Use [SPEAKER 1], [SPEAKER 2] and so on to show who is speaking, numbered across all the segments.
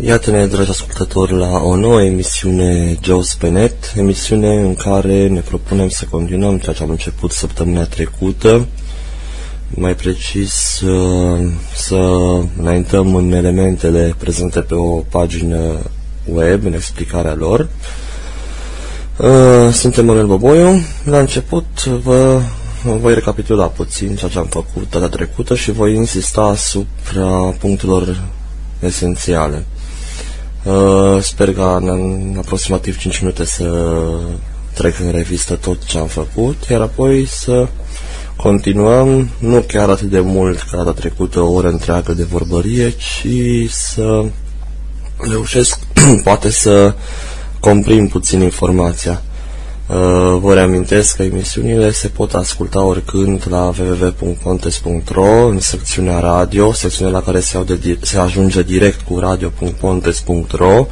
[SPEAKER 1] Iată-ne, dragi ascultători, la o nouă emisiune Jaws pe net, emisiune în care ne propunem să continuăm ceea ce am început săptămâna trecută, mai precis uh, să înaintăm în elementele prezente pe o pagină web, în explicarea lor. Uh, suntem Manuel Boboiu. La început vă voi recapitula puțin ceea ce am făcut data trecută și voi insista asupra punctelor esențiale. Uh, sper ca în aproximativ 5 minute să trec în revistă tot ce am făcut, iar apoi să continuăm, nu chiar atât de mult ca data trecută, o oră întreagă de vorbărie, ci să reușesc poate să comprim puțin informația. Uh, vă reamintesc că emisiunile se pot asculta oricând la www.pontes.ro în secțiunea radio, secțiunea la care se, aude, se ajunge direct cu radio.pontes.ro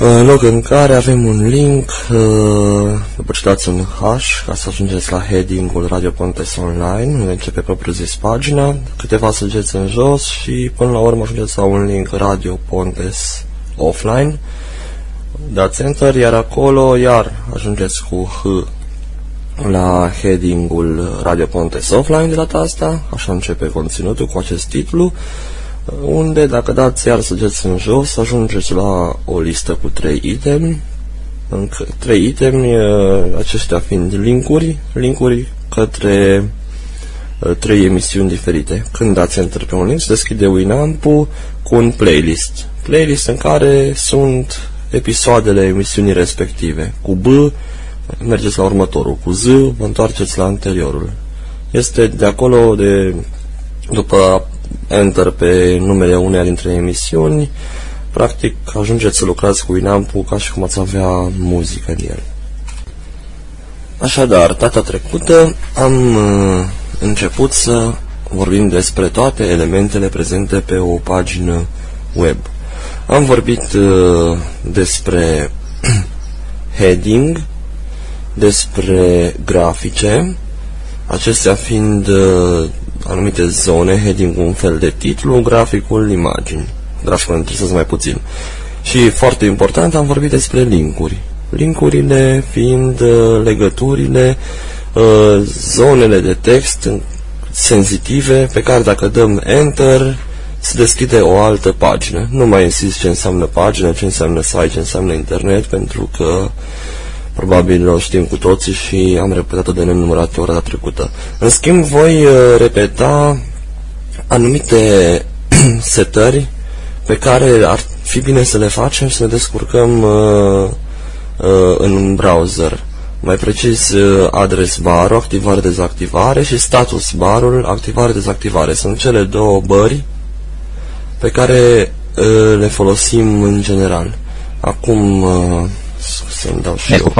[SPEAKER 1] în loc în care avem un link, uh, după ce dați un H, ca să ajungeți la heading-ul Radio Pontes Online, unde începe propriu zis pagina, câteva săgeți în jos și până la urmă ajungeți la un link Radio Pontes Offline, dați Enter, iar acolo iar ajungeți cu H la heading-ul Radio Pontes Offline de data asta, așa începe conținutul cu acest titlu, unde dacă dați iar săgeți în jos, ajungeți la o listă cu trei itemi, încă trei itemi, aceștia fiind linkuri, linkuri către trei emisiuni diferite. Când dați enter pe un link, se deschide winamp cu un playlist. Playlist în care sunt episoadele emisiunii respective. Cu B mergeți la următorul, cu Z vă întoarceți la anteriorul. Este de acolo, de după enter pe numele uneia dintre emisiuni, practic ajungeți să lucrați cu winamp ca și cum ați avea muzică în el. Așadar, data trecută am uh, început să vorbim despre toate elementele prezente pe o pagină web. Am vorbit uh, despre heading, despre grafice, acestea fiind uh, anumite zone, heading un fel de titlu, graficul imagini. Graficul ne interesează mai puțin. Și foarte important, am vorbit despre linkuri. Linkurile fiind uh, legăturile, uh, zonele de text sensitive pe care dacă dăm Enter se deschide o altă pagină. Nu mai insist ce înseamnă pagină, ce înseamnă site, ce înseamnă internet, pentru că probabil o știm cu toții și am repetat-o de nenumărate ora trecută. În schimb, voi uh, repeta anumite setări pe care ar fi bine să le facem să ne descurcăm uh, uh, în un browser. Mai precis, uh, adres barul, activare-dezactivare și status barul, activare-dezactivare. Sunt cele două bări pe care uh, le folosim în general. Acum uh, să-mi dau și eu.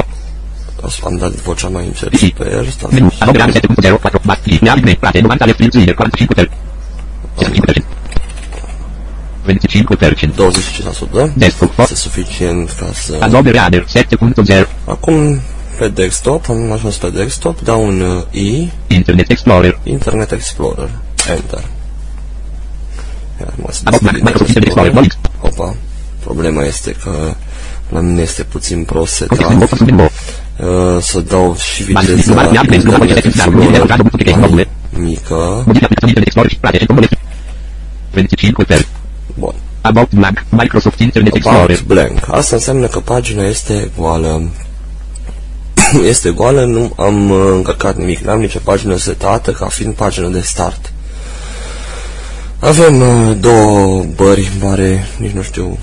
[SPEAKER 1] Am dat vocea mai încet pe el. Menu, adobere 7.04, basti, nealbe, plate, 90 ale friuțuire, 45 25%. Desktop. Este suficient ca să... Adobe Reader 7.0. Acum pe desktop, am ajuns pe desktop, dau un uh, I. Internet Explorer. Internet Explorer. Enter. Iar mă Opa. Problema este că la mine este puțin prost setat. Uh, să dau și viteza mică. Bun. About blank, Microsoft Internet Explorer. blank. Asta înseamnă că pagina este goală. este goală, nu am uh, încărcat nimic, n-am nicio pagină setată ca fiind pagină de start. Avem uh, două bări mare, nici nu știu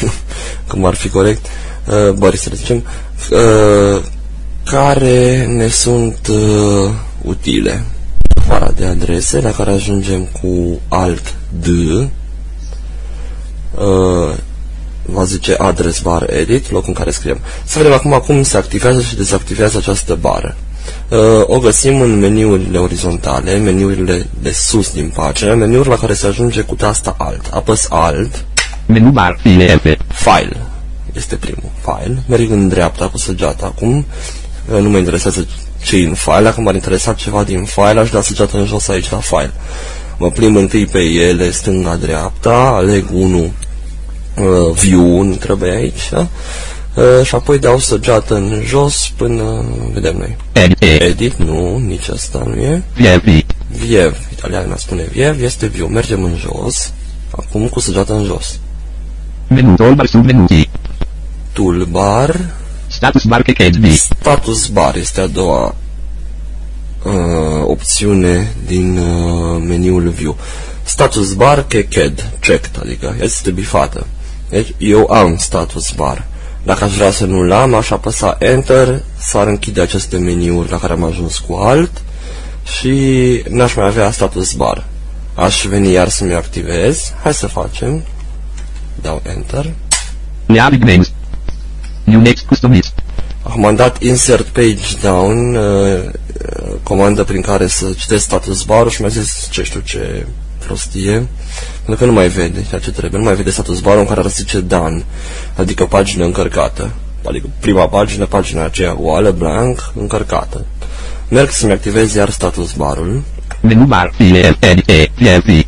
[SPEAKER 1] cum ar fi corect, uh, bări să le zicem, uh, care ne sunt uh, utile. Fara de adrese la care ajungem cu alt D, uh, va zice address bar edit, loc în care scriem. Să vedem acum cum se activează și dezactivează această bară. Uh, o găsim în meniurile orizontale, meniurile de sus din pagină, meniuri la care se ajunge cu tasta Alt. Apăs Alt. Menu bar, file, File. Este primul. File. Merg în dreapta cu săgeata acum. Uh, nu mă interesează ce în file. Dacă m-ar interesa ceva din file, aș da săgeata în jos aici la file. Mă plimb întâi pe ele, stânga-dreapta, aleg unul uh, view, nu trebuie aici, da? Uh, și apoi dau săgeată în jos până vedem noi.
[SPEAKER 2] Edit.
[SPEAKER 1] Edit, nu, nici asta nu e.
[SPEAKER 2] Vievi.
[SPEAKER 1] Viev, italiana spune Viev, este view. Mergem în jos, acum cu săgeată în jos.
[SPEAKER 2] Menu toolbar submenuti.
[SPEAKER 1] Toolbar,
[SPEAKER 2] Status bar che V.
[SPEAKER 1] status bar este a doua uh, opțiune din uh, meniul view. Status bar cheched, checked, adică este bifată. Deci eu am status bar. Dacă aș vrea să nu-l am, aș apăsa Enter, s-ar închide aceste meniuri la care am ajuns cu Alt și n-aș mai avea status bar. Aș veni iar să-mi activez. Hai să facem. Dau Enter.
[SPEAKER 2] Neavig names. New next custom list.
[SPEAKER 1] Acum am dat Insert Page Down, uh, uh, comandă prin care să citesc status bar și mi-a zis ce știu ce prostie, pentru că nu mai vede ceea ce trebuie, nu mai vede status bar în care ar zice done, adică pagină încărcată, adică prima pagină, pagina aceea goală, blank, încărcată. Merg să-mi activez iar status barul,
[SPEAKER 2] Menu bar. File. Edit. E. Vievi.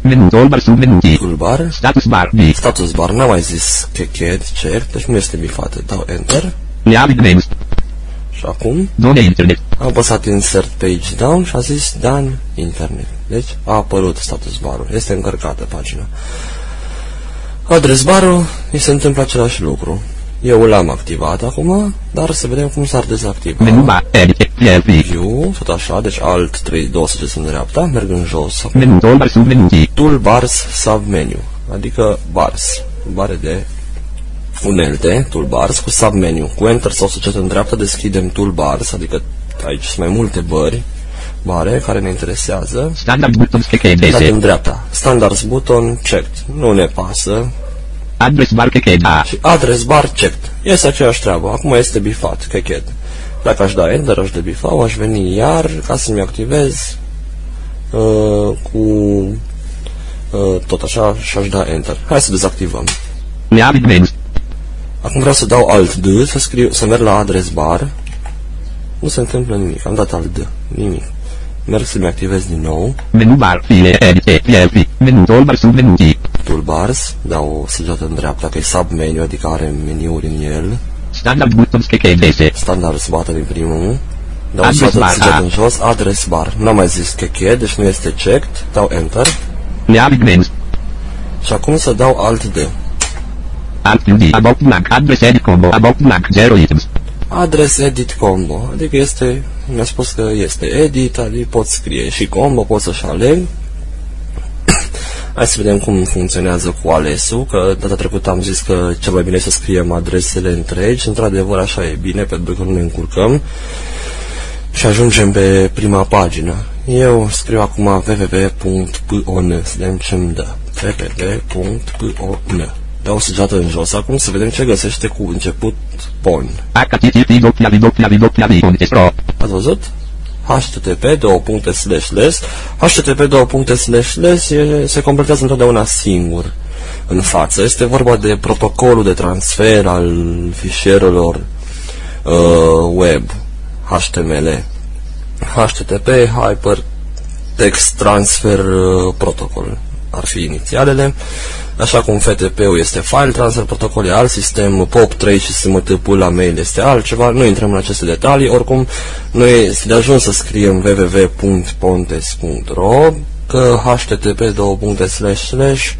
[SPEAKER 2] Menu toolbar submenuti.
[SPEAKER 1] toolbar,
[SPEAKER 2] Status bar. V.
[SPEAKER 1] status bar, n-am mai zis chechet, check, deci nu este bifată, dau Enter
[SPEAKER 2] Neavig names.
[SPEAKER 1] Și acum
[SPEAKER 2] Zone internet.
[SPEAKER 1] Am apăsat Insert Page Down și a zis Done Internet. Deci a apărut status barul. Este încărcată pagina. Adres barul, îi se întâmplă același lucru. Eu l-am activat acum, dar să vedem cum s-ar dezactiva.
[SPEAKER 2] Menu bar. Edit. E. Vievi.
[SPEAKER 1] View, tot așa, deci alt 3, 200 în dreapta, merg în jos.
[SPEAKER 2] Menu toolbar submenuti.
[SPEAKER 1] Toolbars submenu, adică bars, bare de unelte, toolbars cu submenu. Cu Enter sau sucet în dreapta deschidem toolbars, adică aici sunt mai multe bări, bare care ne interesează.
[SPEAKER 2] Standard buttons che
[SPEAKER 1] Dat
[SPEAKER 2] S.
[SPEAKER 1] în dreapta. Standards button checked. Nu ne pasă.
[SPEAKER 2] Address bar che A.
[SPEAKER 1] Și address bar checked. Este aceeași treabă. Acum este bifat. Cheched. Dacă aș da enter, aș debifa, aș veni iar ca să-mi activez uh, cu uh, tot așa și aș da enter. Hai să dezactivăm.
[SPEAKER 2] Neavig names.
[SPEAKER 1] Acum vreau să dau alt D, să, scriu, să merg la address bar. Nu se întâmplă nimic. Am dat alt D. Nimic. Merg să-mi activez din nou.
[SPEAKER 2] Menu bar. File. Edit. E. Vievi. Menu toolbar submenuti.
[SPEAKER 1] Toolbars, dau o săgeată în dreapta, că e submenu, adică are meniuri în el.
[SPEAKER 2] Standard buttons che S.
[SPEAKER 1] Standard se bate din primul. Dau o
[SPEAKER 2] Address
[SPEAKER 1] săgeată
[SPEAKER 2] bar,
[SPEAKER 1] săgeată
[SPEAKER 2] A.
[SPEAKER 1] în jos, address bar. N-am mai zis că cheie, deci nu este checked. Dau enter.
[SPEAKER 2] Neavig names.
[SPEAKER 1] Și acum să dau alt D.
[SPEAKER 2] Alt D. About blank. Address edit combo. About blank. Zero items.
[SPEAKER 1] Address edit combo. Adică este, mi-a spus că este edit, adică pot scrie și combo, pot să-și aleg. Hai să vedem cum funcționează cu alesul, că data trecută am zis că cel mai bine e să scriem adresele întregi, într-adevăr așa e bine, pentru că nu ne încurcăm și ajungem pe prima pagină. Eu scriu acum www.pon, să vedem ce îmi dă. www.pon. Dau săgeată în jos acum să vedem ce găsește cu început pon.
[SPEAKER 2] http www.pon.ro
[SPEAKER 1] Ați văzut? http două puncte slash less http două puncte slash less e, se completează întotdeauna singur în față. Este vorba de protocolul de transfer al fișierelor uh, web HTML HTTP Hypertext Transfer uh, Protocol ar fi inițialele. Așa cum FTP-ul este File Transfer Protocol, e alt sistem, POP3 și SMTP la mail este altceva, nu intrăm în aceste detalii, oricum noi este de ajuns să scriem www.pontes.ro că http două puncte slash slash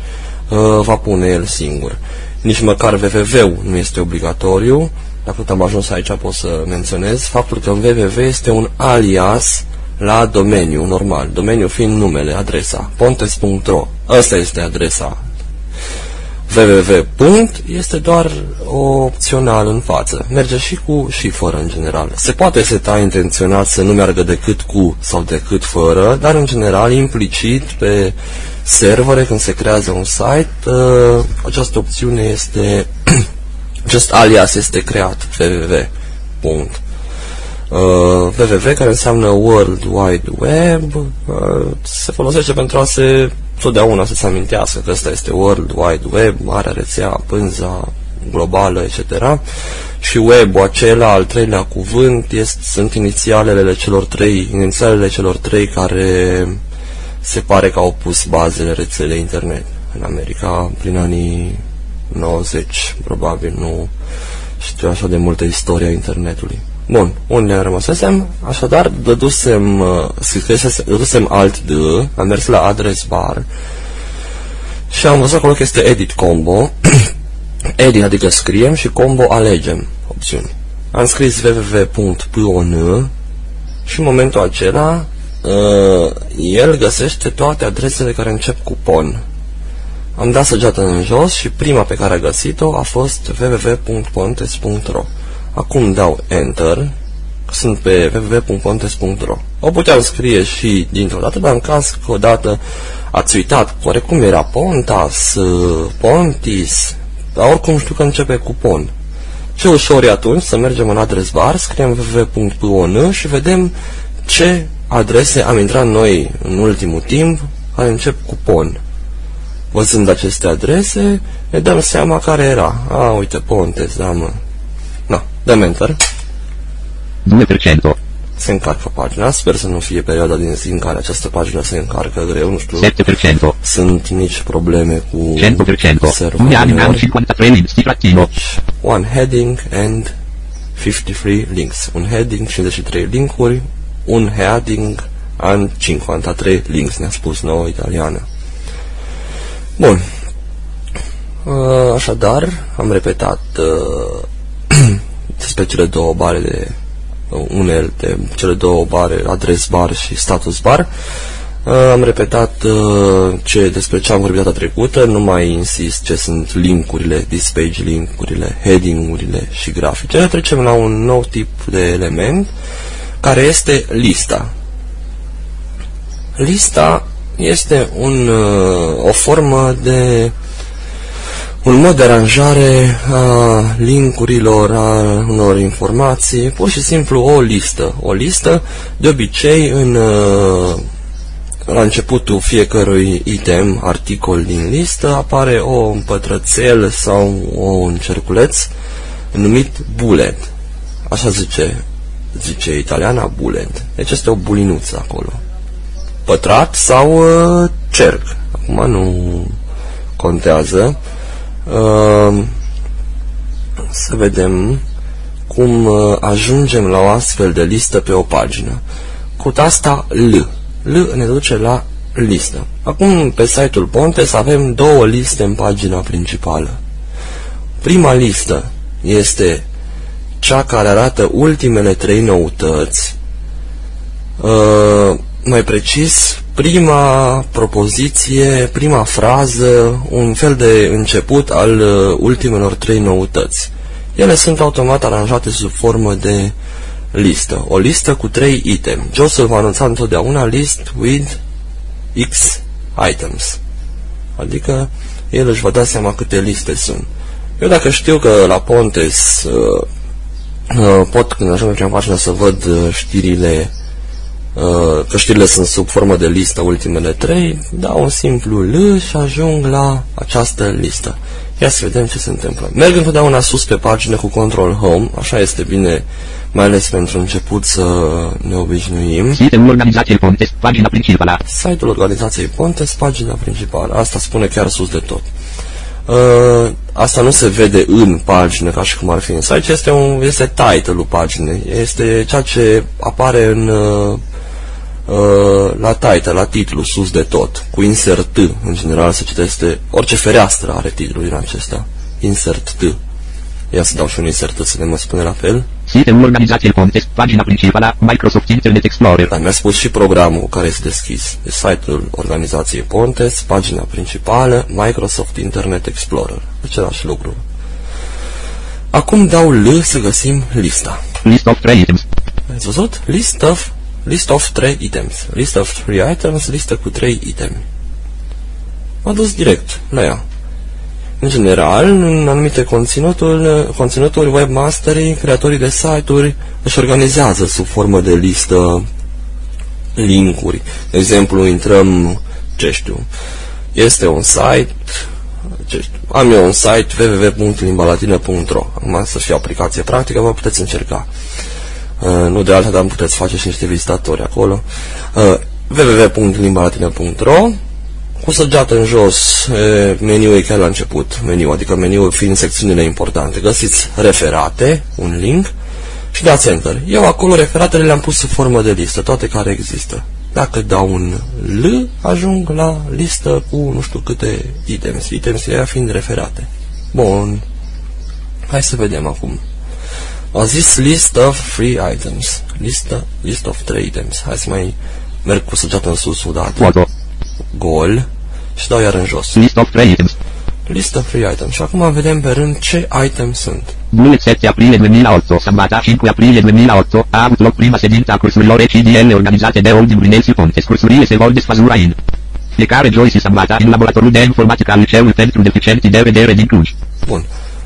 [SPEAKER 1] uh, va pune el singur. Nici măcar www-ul nu este obligatoriu, dacă tot am ajuns aici pot să menționez faptul că www este un alias la domeniu normal, domeniu fiind numele, adresa, pontes.ro. Asta este adresa www. este doar o opțional în față. Merge și cu și fără în general. Se poate seta intenționat să nu meargă decât cu sau decât fără, dar în general implicit pe servere când se creează un site, uh, această opțiune este acest alias este creat www. Punct. Uh, www care înseamnă World Wide Web uh, se folosește pentru a se totdeauna să se amintească că ăsta este World Wide Web, marea rețea, pânza globală, etc. Și web-ul acela, al treilea cuvânt, este, sunt inițialele celor trei, inițialele celor trei care se pare că au pus bazele rețelei internet. în America prin anii 90, probabil, nu știu așa de multă istoria internetului. Bun, unde rămăsesem? Așadar, dădusem, uh, dădusem alt D, am mers la adres bar și am văzut acolo că este edit combo. edit adică scriem și combo alegem opțiuni. Am scris www.pon și în momentul acela uh, el găsește toate adresele care încep cu PON. Am dat săgeata în jos și prima pe care a găsit-o a fost www.pontes.ro Acum dau Enter, sunt pe www.pontes.ro O puteam scrie și dintr-o dată, dar în caz că odată ați uitat, oarecum era Pontas, Pontis, dar oricum știu că începe cu PON. Ce ușor e atunci să mergem în adres bar, scriem www.pon și vedem ce adrese am intrat noi în ultimul timp care încep cu PON. Văzând aceste adrese, ne dăm seama care era. A, uite, Pontes, da, mă. Na, dăm Enter.
[SPEAKER 2] 2%.
[SPEAKER 1] Se încarcă pagina. Sper să nu fie perioada din zi în care această pagină se încarcă greu, nu știu.
[SPEAKER 2] 7%.
[SPEAKER 1] Sunt nici probleme cu
[SPEAKER 2] 100%.
[SPEAKER 1] serverul.
[SPEAKER 2] Un'anima 53 links di trattino.
[SPEAKER 1] One heading and 53 links. Un heading, 53 linkuri, un heading and 53 links, ne-a spus nouă italiană. Bun. Uh, Așadar, am repetat uh, despre cele două bare de uh, unelte, cele două bare, adres bar și status bar. Uh, am repetat uh, ce, despre ce am vorbit data trecută, nu mai insist ce sunt linkurile, dispage linkurile, heading-urile și grafice. Trecem la un nou tip de element care este lista. Lista este un, uh, o formă de un mod de aranjare a linkurilor, a unor informații, pur și simplu o listă. O listă, de obicei, în, uh, la începutul fiecărui item, articol din listă, apare o pătrățel sau un cerculeț numit bullet. Așa zice, zice italiana bullet. Deci este o bulinuță acolo pătrat sau uh, cerc. Acum nu contează. Uh, să vedem cum uh, ajungem la o astfel de listă pe o pagină. Cu tasta L. L ne duce la listă. Acum, pe site-ul Pontes avem două liste în pagina principală. Prima listă este cea care arată ultimele trei noutăți. Uh, mai precis, prima propoziție, prima frază, un fel de început al uh, ultimelor trei noutăți. Ele sunt automat aranjate sub formă de listă. O listă cu trei item. Joseph va anunța întotdeauna list with X items. Adică el își va da seama câte liste sunt. Eu dacă știu că la Pontes uh, uh, pot când ajung pe pagină să văd uh, știrile Uh, că știrile sunt sub formă de listă ultimele trei, dau un simplu L și ajung la această listă. Ia să vedem ce se întâmplă. Merg întotdeauna sus pe pagină cu Control Home, așa este bine, mai ales pentru început să ne obișnuim.
[SPEAKER 2] Site-ul organizației Pontes, pagina principală.
[SPEAKER 1] Site-ul organizației Pontes, pagina principală. Asta spune chiar sus de tot. Uh, asta nu se vede în pagină ca și cum ar fi în site, ci este, un, este title-ul paginei. Este ceea ce apare în uh, Uh, la title, la titlu, sus de tot, cu insert T, în general se citește, orice fereastră are titlul din acesta, insert T. Ia să dau și un insert T să ne mă spune la fel.
[SPEAKER 2] Site-ul organizației Pontes, pagina principală, Microsoft Internet Explorer.
[SPEAKER 1] Dar mi-a spus și programul care este deschis. De site-ul organizației Pontes, pagina principală, Microsoft Internet Explorer. Același lucru. Acum dau L să găsim lista.
[SPEAKER 2] List of three items.
[SPEAKER 1] Ați văzut? List of List of 3 items. List of 3 items, listă cu 3 itemi. M-a dus direct la ea. În general, în anumite conținuturi, conținuturi webmasterii, creatorii de site-uri își organizează sub formă de listă linkuri. De exemplu, intrăm, ce știu, este un site, ce știu, am eu un site www.limbalatină.ro Acum să fie o aplicație practică, vă puteți încerca. Uh, nu de alta, dar puteți face și niște vizitatori acolo. Uh, www.limbalatină.ro cu săgeată în jos, e, meniul e chiar la început, meniu, adică meniul fiind secțiunile importante. Găsiți referate, un link, și dați Enter. Eu acolo referatele le-am pus sub formă de listă, toate care există. Dacă dau un L, ajung la listă cu nu știu câte items, items fiind referate. Bun. Hai să vedem acum. A zis list of free items. Listă, list of three items. Hai să mai merg cu săgeată în sus o dată.
[SPEAKER 2] Foto.
[SPEAKER 1] Gol. Și dau iar în jos.
[SPEAKER 2] List of free items.
[SPEAKER 1] List of free items. Și acum vedem pe rând ce item sunt.
[SPEAKER 2] Bullet 7 aprile 2008, Sambata 5 aprile 2008, a avut loc prima ședință a cursurilor ECDL organizate de Old Brunelsi Pontes. Cursurile se vor desfăzura în fiecare joi și sambata în laboratorul de informatică al Liceului pentru Deficienți de Vedere din Cluj.
[SPEAKER 1] Bun.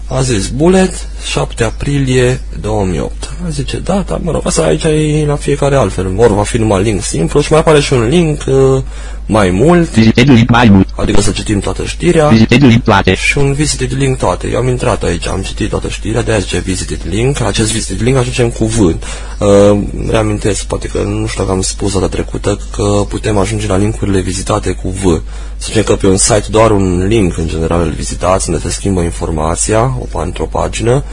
[SPEAKER 1] A zis Bullet, 7 aprilie 2008. A zice data, mă rog, asta aici e la fiecare altfel. Ori va fi numai link simplu și mai apare și un link uh, mai mult,
[SPEAKER 2] Visited link mai mult.
[SPEAKER 1] adică să citim toată știrea.
[SPEAKER 2] Visited link toate.
[SPEAKER 1] și un visited link toate. Eu am intrat aici, am citit toată știrea, de aia zice visited link. Acest visited link ajunge în cuvânt. Uh, reamintesc, poate că nu știu dacă am spus data trecută, că putem ajunge la linkurile vizitate cu V. Să zicem că pe un site doar un link în general îl vizitați, unde se schimbă informația, o, într-o pagină,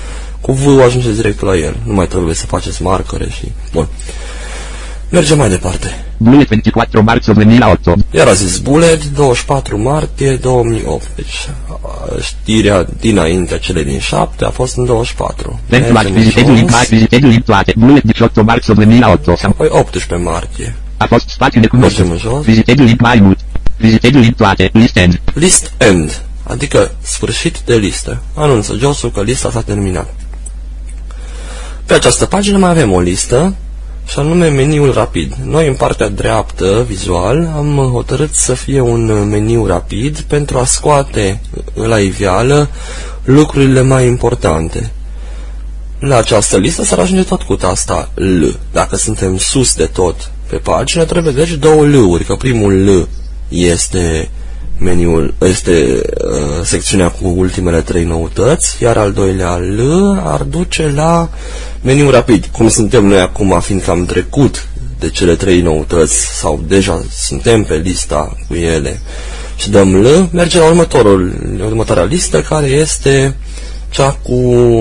[SPEAKER 1] cu V ajunge direct la el. Nu mai trebuie să faceți marcare și... Bun. Mergem mai departe.
[SPEAKER 2] Bullet 24 marzo 2008.
[SPEAKER 1] Iar a zis Bullet, 24 martie 2008. Deci a, știrea dinaintea cele din 7 a fost în 24.
[SPEAKER 2] Pentru
[SPEAKER 1] Mergem
[SPEAKER 2] visited
[SPEAKER 1] jos.
[SPEAKER 2] link mai visited link toate. Bullet 18 marzo 2008. Sam-
[SPEAKER 1] Apoi 18 martie.
[SPEAKER 2] A fost spațiu de
[SPEAKER 1] Mergem în
[SPEAKER 2] cunoștință.
[SPEAKER 1] jos.
[SPEAKER 2] Visited link mai mult. Visited link toate. List end.
[SPEAKER 1] List end, adică sfârșit de listă. Anunță josul că lista s-a terminat. Pe această pagină mai avem o listă, și anume meniul rapid. Noi în partea dreaptă, vizual, am hotărât să fie un meniu rapid pentru a scoate la iveală lucrurile mai importante. La această listă s-ar ajunge tot cu tasta L. Dacă suntem sus de tot pe pagină, trebuie deci două L-uri, că primul L este meniul, este uh, secțiunea cu ultimele trei noutăți, iar al doilea L ar duce la meniu rapid. Cum suntem noi acum, fiindcă am trecut de cele trei noutăți sau deja suntem pe lista cu ele și dăm L, merge la următorul, următoarea listă care este cea cu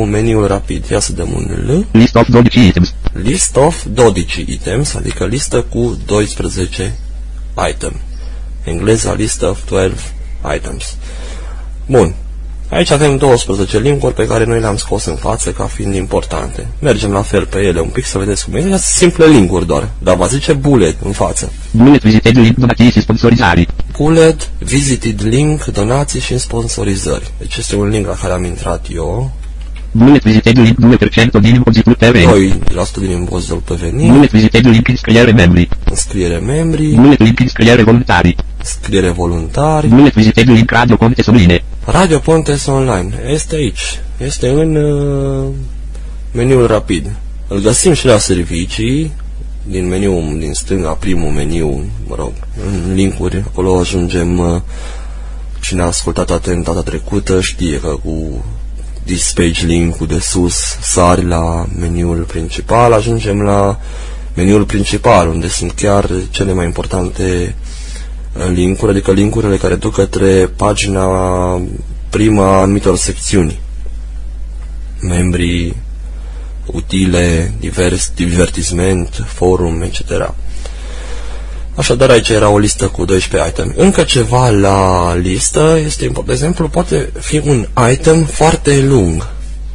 [SPEAKER 1] meniul rapid. Ia să dăm un L.
[SPEAKER 2] List of 12 items.
[SPEAKER 1] List of 12 items, adică listă cu 12 item. Engleza list of 12 items. Bun. Aici avem 12 linkuri pe care noi le-am scos în față ca fiind importante. Mergem la fel pe ele un pic să vedeți cum e. Sunt simple linkuri doar, dar va zice bullet în față.
[SPEAKER 2] Bullet visited link donații și sponsorizări.
[SPEAKER 1] Bullet, visited link, donații și sponsorizări. Deci este un link la care am intrat eu.
[SPEAKER 2] Bullet visited link 2% din impozitul pe venit.
[SPEAKER 1] 2% din impozitul pe venit,
[SPEAKER 2] Bullet visited link înscriere membri.
[SPEAKER 1] înscriere membrii,
[SPEAKER 2] Bullet link înscriere voluntari.
[SPEAKER 1] Înscriere voluntari,
[SPEAKER 2] Bullet visited link radio conte subline.
[SPEAKER 1] Radio Pontes Online. Este aici. Este în uh, meniul rapid. Îl găsim și la servicii, din meniul din stânga, primul meniu, mă rog, în linkuri, acolo ajungem, uh, cine a ascultat atent data trecută știe că cu this page link-ul de sus sari la meniul principal, ajungem la meniul principal, unde sunt chiar cele mai importante uh, linkuri, adică linkurile care duc către pagina prima a anumitor secțiuni. Membrii, utile, divers, divertisment, forum, etc. Așadar, aici era o listă cu 12 item. Încă ceva la listă este, import- de exemplu, poate fi un item foarte lung.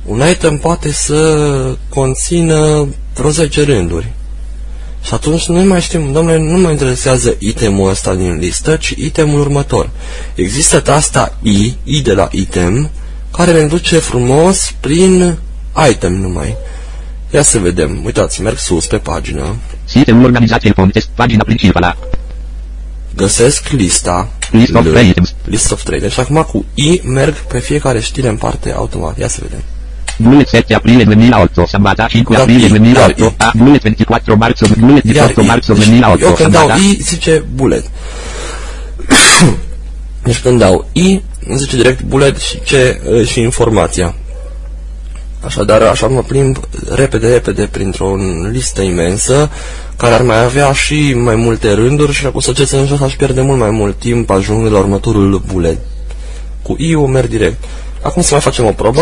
[SPEAKER 1] Un item poate să conțină vreo 10 rânduri. Și atunci nu mai știm, domnule, nu mă interesează itemul ăsta din listă, ci itemul următor. Există tasta I, I de la item, care ne duce frumos prin item numai. Ia să vedem. Uitați, merg sus pe pagină.
[SPEAKER 2] Sistemul organizației Pontes, pagina principală.
[SPEAKER 1] Găsesc lista.
[SPEAKER 2] List of
[SPEAKER 1] L,
[SPEAKER 2] three items.
[SPEAKER 1] List of 3. Deci acum cu I merg pe fiecare știre în parte automat. Ia să vedem.
[SPEAKER 2] Bullet 7 aprile 2008, Sambata 5
[SPEAKER 1] Iar
[SPEAKER 2] aprile
[SPEAKER 1] I,
[SPEAKER 2] 2008,
[SPEAKER 1] iar I.
[SPEAKER 2] a Bullet 24 marzo, Bullet 18 marzo
[SPEAKER 1] deci
[SPEAKER 2] 2008,
[SPEAKER 1] eu când dau
[SPEAKER 2] Sambata.
[SPEAKER 1] I, zice bullet. deci când dau I, îmi zice direct bullet și ce și informația. Așadar, așa mă plimb repede, repede printr-o listă imensă, care ar mai avea și mai multe rânduri și cu săgeți în jos aș pierde mult mai mult timp, ajung la următorul bullet. Cu IU merg direct. Acum să mai facem o probă.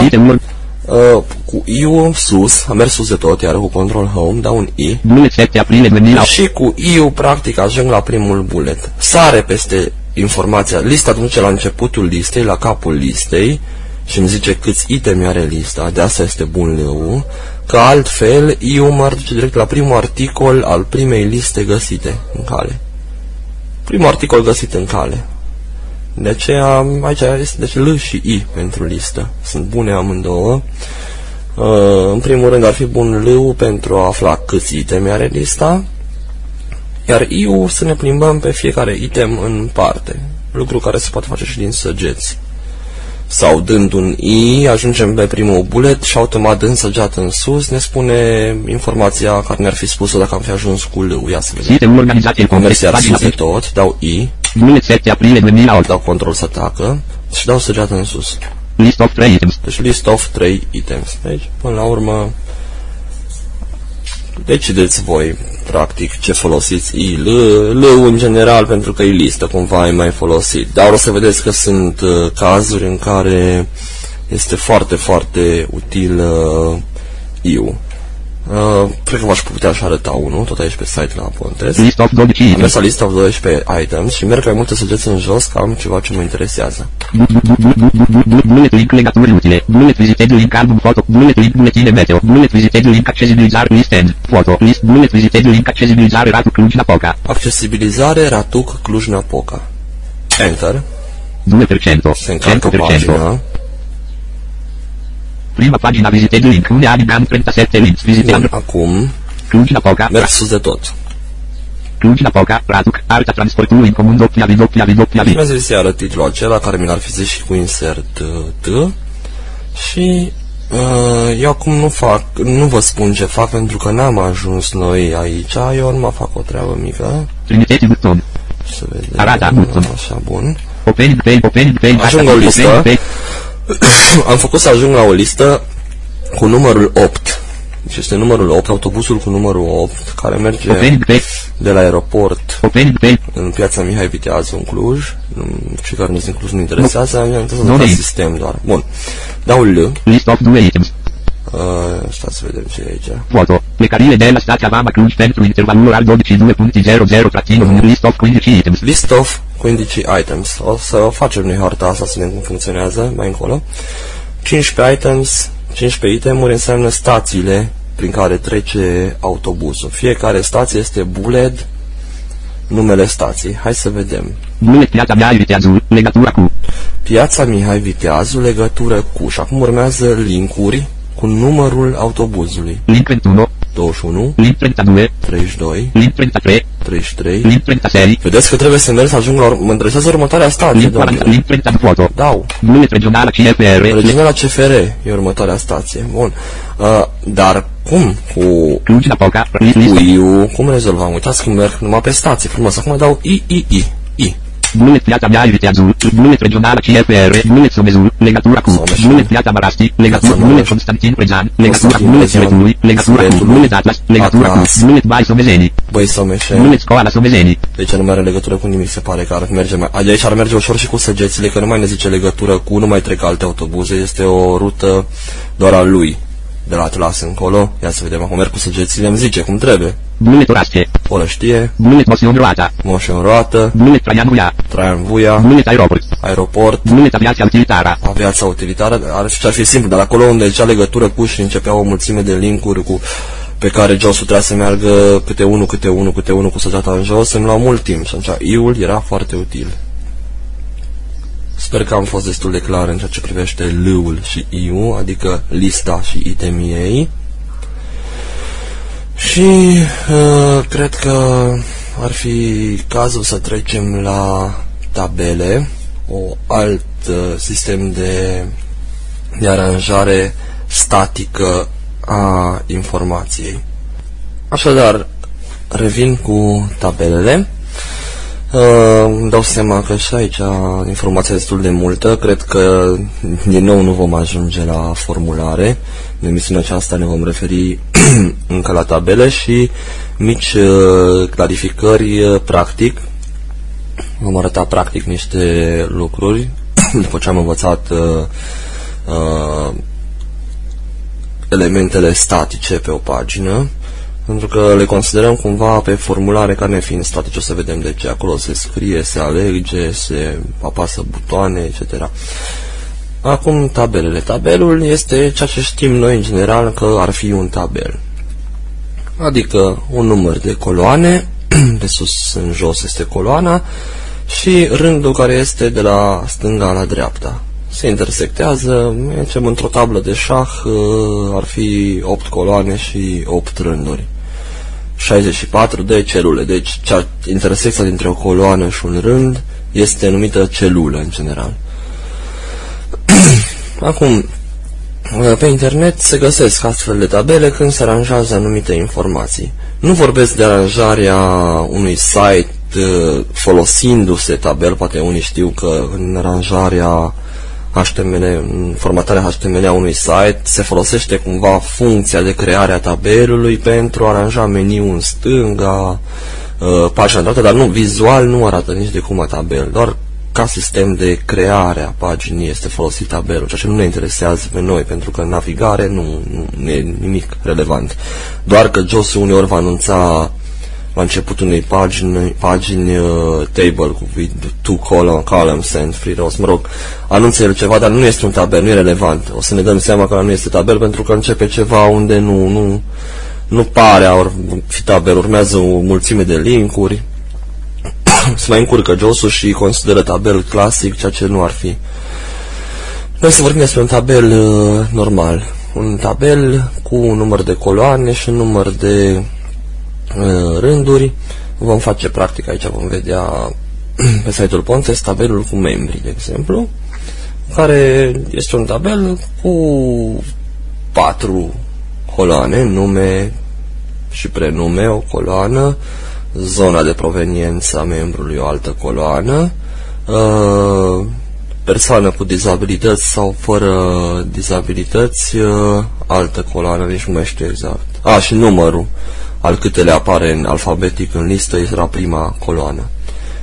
[SPEAKER 1] Uh, cu IU sus, am mers sus de tot, iar cu control home, dau un I.
[SPEAKER 2] Bullet 7 aprilie 2000.
[SPEAKER 1] Și cu IU, practic, ajung la primul bullet. Sare peste informația. Lista duce la începutul listei, la capul listei și îmi zice câți itemi are lista, de asta este bun leu, că altfel eu mă duce direct la primul articol al primei liste găsite în cale. Primul articol găsit în cale. De aceea, aici este deci L și I pentru listă. Sunt bune amândouă. Uh, în primul rând ar fi bun L pentru a afla câți itemi are lista, iar I să ne plimbăm pe fiecare item în parte, lucru care se poate face și din săgeți sau dând un I, ajungem pe primul bullet și automat dând săgeată în sus ne spune informația care ne-ar fi spusă dacă am fi ajuns cu L. Ia să vedem.
[SPEAKER 2] Sistemul organizației
[SPEAKER 1] Mers iar sus de tot, dau I,
[SPEAKER 2] Bullet 7 aprilie 2008.
[SPEAKER 1] dau control să atacă și dau săgeată în sus.
[SPEAKER 2] List of 3 items.
[SPEAKER 1] Deci list of 3 items. Deci, până la urmă, decideți voi, practic, ce folosiți I, L, L în general, pentru că e listă, cumva ai mai folosit. Dar o să vedeți că sunt uh, cazuri în care este foarte, foarte util uh, IU. Uh, cred că v-aș putea așa arăta unul, tot aici pe site la Pontes.
[SPEAKER 2] List of 12
[SPEAKER 1] Am
[SPEAKER 2] items.
[SPEAKER 1] mers la lista of 12 items și merg mai multe săgeți în jos, că am ceva ce mă interesează.
[SPEAKER 2] Bu- bu- bu- bu- bu- bu- bu- Bullet link legături utile. Bullet visited link album foto. Bullet link buletine meteo. Bullet visited link accesibilizare list end. Foto. List bullet visited link accesibilizare ratu Cluj Napoca.
[SPEAKER 1] Accesibilizare Ratuc Cluj-Napoca. Enter.
[SPEAKER 2] 2%.
[SPEAKER 1] Se încarcă
[SPEAKER 2] 100%.
[SPEAKER 1] pagina.
[SPEAKER 2] Prima pagina visited link. Une Adigan 37 links.
[SPEAKER 1] Bun,
[SPEAKER 2] Visitează.
[SPEAKER 1] acum
[SPEAKER 2] Cluj Napoca.
[SPEAKER 1] merg sus de tot.
[SPEAKER 2] Cluj Napoca. Ratuc. Arta transportului în comun doppia vi doppia vi doppia vi.
[SPEAKER 1] Urmează să arăt titlul acela care mi l-ar fi zis și cu insert uh, T și uh, eu acum nu fac, nu vă spun ce fac pentru că n-am ajuns noi aici, eu nu fac o treabă mică
[SPEAKER 2] Triniteti buton.
[SPEAKER 1] să vedem,
[SPEAKER 2] Arată buton.
[SPEAKER 1] așa, bun
[SPEAKER 2] Open page, open page.
[SPEAKER 1] Ajung
[SPEAKER 2] asta,
[SPEAKER 1] o
[SPEAKER 2] open
[SPEAKER 1] listă.
[SPEAKER 2] Page.
[SPEAKER 1] am făcut să ajung la o listă cu numărul 8 deci este numărul 8, autobuzul cu numărul 8 care merge
[SPEAKER 2] Open page.
[SPEAKER 1] de la aeroport
[SPEAKER 2] Open page.
[SPEAKER 1] în piața Mihai Viteazu în Cluj. Nu- Cei care nu sunt în Cluj nu interesează, am interesează
[SPEAKER 2] Nu,
[SPEAKER 1] nu,
[SPEAKER 2] nu.
[SPEAKER 1] sistem doar. Bun. Dau L.
[SPEAKER 2] List of 2 items.
[SPEAKER 1] Uh, stați să vedem ce e aici.
[SPEAKER 2] Foto. Plecarile de la stația Vama Cluj pentru intervalul oral 22.00 tratinul list of 15 items.
[SPEAKER 1] List of cu indicii items. O să facem noi harta asta să vedem cum funcționează mai încolo. 15 items, 15 itemuri înseamnă stațiile prin care trece autobuzul. Fiecare stație este bullet, numele stației. Hai să vedem.
[SPEAKER 2] Bullet piața mea Viteazul, legătura cu.
[SPEAKER 1] Piața Mihai Viteazu, legătură cu. Și acum urmează linkuri cu numărul autobuzului.
[SPEAKER 2] Link 21,
[SPEAKER 1] 21,
[SPEAKER 2] link 32,
[SPEAKER 1] 32,
[SPEAKER 2] link 33,
[SPEAKER 1] 33.
[SPEAKER 2] link 36,
[SPEAKER 1] Vedeți că trebuie să merg să ajung la... ur- Mă interesează următoarea stație,
[SPEAKER 2] link 40,
[SPEAKER 1] domnule.
[SPEAKER 2] link 30 foto.
[SPEAKER 1] Dau.
[SPEAKER 2] Bullet regională CFR,
[SPEAKER 1] Regina la CFR e următoarea stație. Bun. Uh, dar cum? Cu
[SPEAKER 2] Cluj Napoca, list, list,
[SPEAKER 1] cu IU, cum rezolvam? Uitați că merg numai pe stații frumos. Acum dau I, I, I, I.
[SPEAKER 2] Bullet piața mea Viteazul, bullet regională CFR, bullet Somezul, legătura cu.
[SPEAKER 1] Someșul.
[SPEAKER 2] Bullet piața Marasti, legătura
[SPEAKER 1] Piața
[SPEAKER 2] bullet
[SPEAKER 1] Maraș.
[SPEAKER 2] Constantin Prejan, legătura cu
[SPEAKER 1] Constantin
[SPEAKER 2] bullet
[SPEAKER 1] Prejan,
[SPEAKER 2] Siretului, legătura cu
[SPEAKER 1] Siretului,
[SPEAKER 2] bullet Atlas, legătura cu
[SPEAKER 1] Atlas.
[SPEAKER 2] bullet Bai Somezeni,
[SPEAKER 1] Băi, Someșe.
[SPEAKER 2] bullet Scoala Somezeni.
[SPEAKER 1] Deci nu mai are legătură cu nimic, se pare că ar merge mai... De aici ar merge ușor și cu săgețile, că nu mai ne zice legătură cu, nu mai trec alte autobuze, este o rută doar a lui. De la Atlas încolo, ia să vedem, acum merg cu săgețile, îmi zice cum trebuie.
[SPEAKER 2] Bullet Orașce,
[SPEAKER 1] O știe,
[SPEAKER 2] bullet Mosion Roata,
[SPEAKER 1] moșe în roată,
[SPEAKER 2] bullet Traian Uia,
[SPEAKER 1] Traian Vuia,
[SPEAKER 2] bullet Aeroport,
[SPEAKER 1] aeroport,
[SPEAKER 2] bullet Aviația Utilitară,
[SPEAKER 1] aviația utilitară, ar fi, ar fi simplu, dar acolo unde zicea legătură cu și începea o mulțime de linkuri cu pe care Josul trebuia să meargă câte unul, câte unul, câte unul cu săgeata în jos, îmi lua mult timp. Și atunci I-ul era foarte util. Sper că am fost destul de clar în ceea ce privește L-ul și I-ul, adică lista și itemii ei. Și uh, cred că ar fi cazul să trecem la tabele, o alt uh, sistem de, de aranjare statică a informației. Așadar, revin cu tabelele. Uh, îmi dau seama că și aici informația destul de multă. Cred că din nou nu vom ajunge la formulare. În emisiunea aceasta ne vom referi încă la tabele și mici uh, clarificări uh, practic. Vom arăta practic niște lucruri după ce am învățat uh, uh, elementele statice pe o pagină pentru că le considerăm cumva pe formulare ca nefiind statice, o să vedem de ce. Acolo se scrie, se alege, se apasă butoane, etc. Acum tabelele. Tabelul este ceea ce știm noi în general că ar fi un tabel. Adică un număr de coloane, de sus în jos este coloana, și rândul care este de la stânga la dreapta. Se intersectează, mergem într-o tablă de șah, ar fi 8 coloane și 8 rânduri. 64 de celule. Deci cea, intersecția dintre o coloană și un rând este numită celulă în general. Acum, pe internet se găsesc astfel de tabele când se aranjează anumite informații. Nu vorbesc de aranjarea unui site uh, folosindu-se tabel, poate unii știu că în aranjarea HTML, în formatarea HTML a unui site, se folosește cumva funcția de creare a tabelului pentru a aranja meniul în stânga, uh, pagina dată, dar nu, vizual nu arată nici de cum a tabel, doar ca sistem de creare a paginii este folosit tabelul, ceea ce nu ne interesează pe noi, pentru că navigare nu, nu e nimic relevant. Doar că JOS uneori va anunța la începutul unei pagini, pagini uh, table cu two column, columns and free rows, mă rog, anunță el ceva, dar nu este un tabel, nu e relevant. O să ne dăm seama că nu este tabel pentru că începe ceva unde nu, nu, nu pare a fi tabel, urmează o mulțime de linkuri, se mai încurcă josul și consideră tabel clasic, ceea ce nu ar fi. Noi să vorbim despre un tabel uh, normal, un tabel cu un număr de coloane și un număr de Uh, rânduri. Vom face practic aici, vom vedea pe site-ul Pontes tabelul cu membri, de exemplu, care este un tabel cu patru coloane, nume și prenume, o coloană, zona de proveniență a membrului, o altă coloană, uh, persoană cu dizabilități sau fără dizabilități, uh, altă coloană, nici nu mai știu exact. A, și numărul al câtele apare în alfabetic în listă era prima coloană.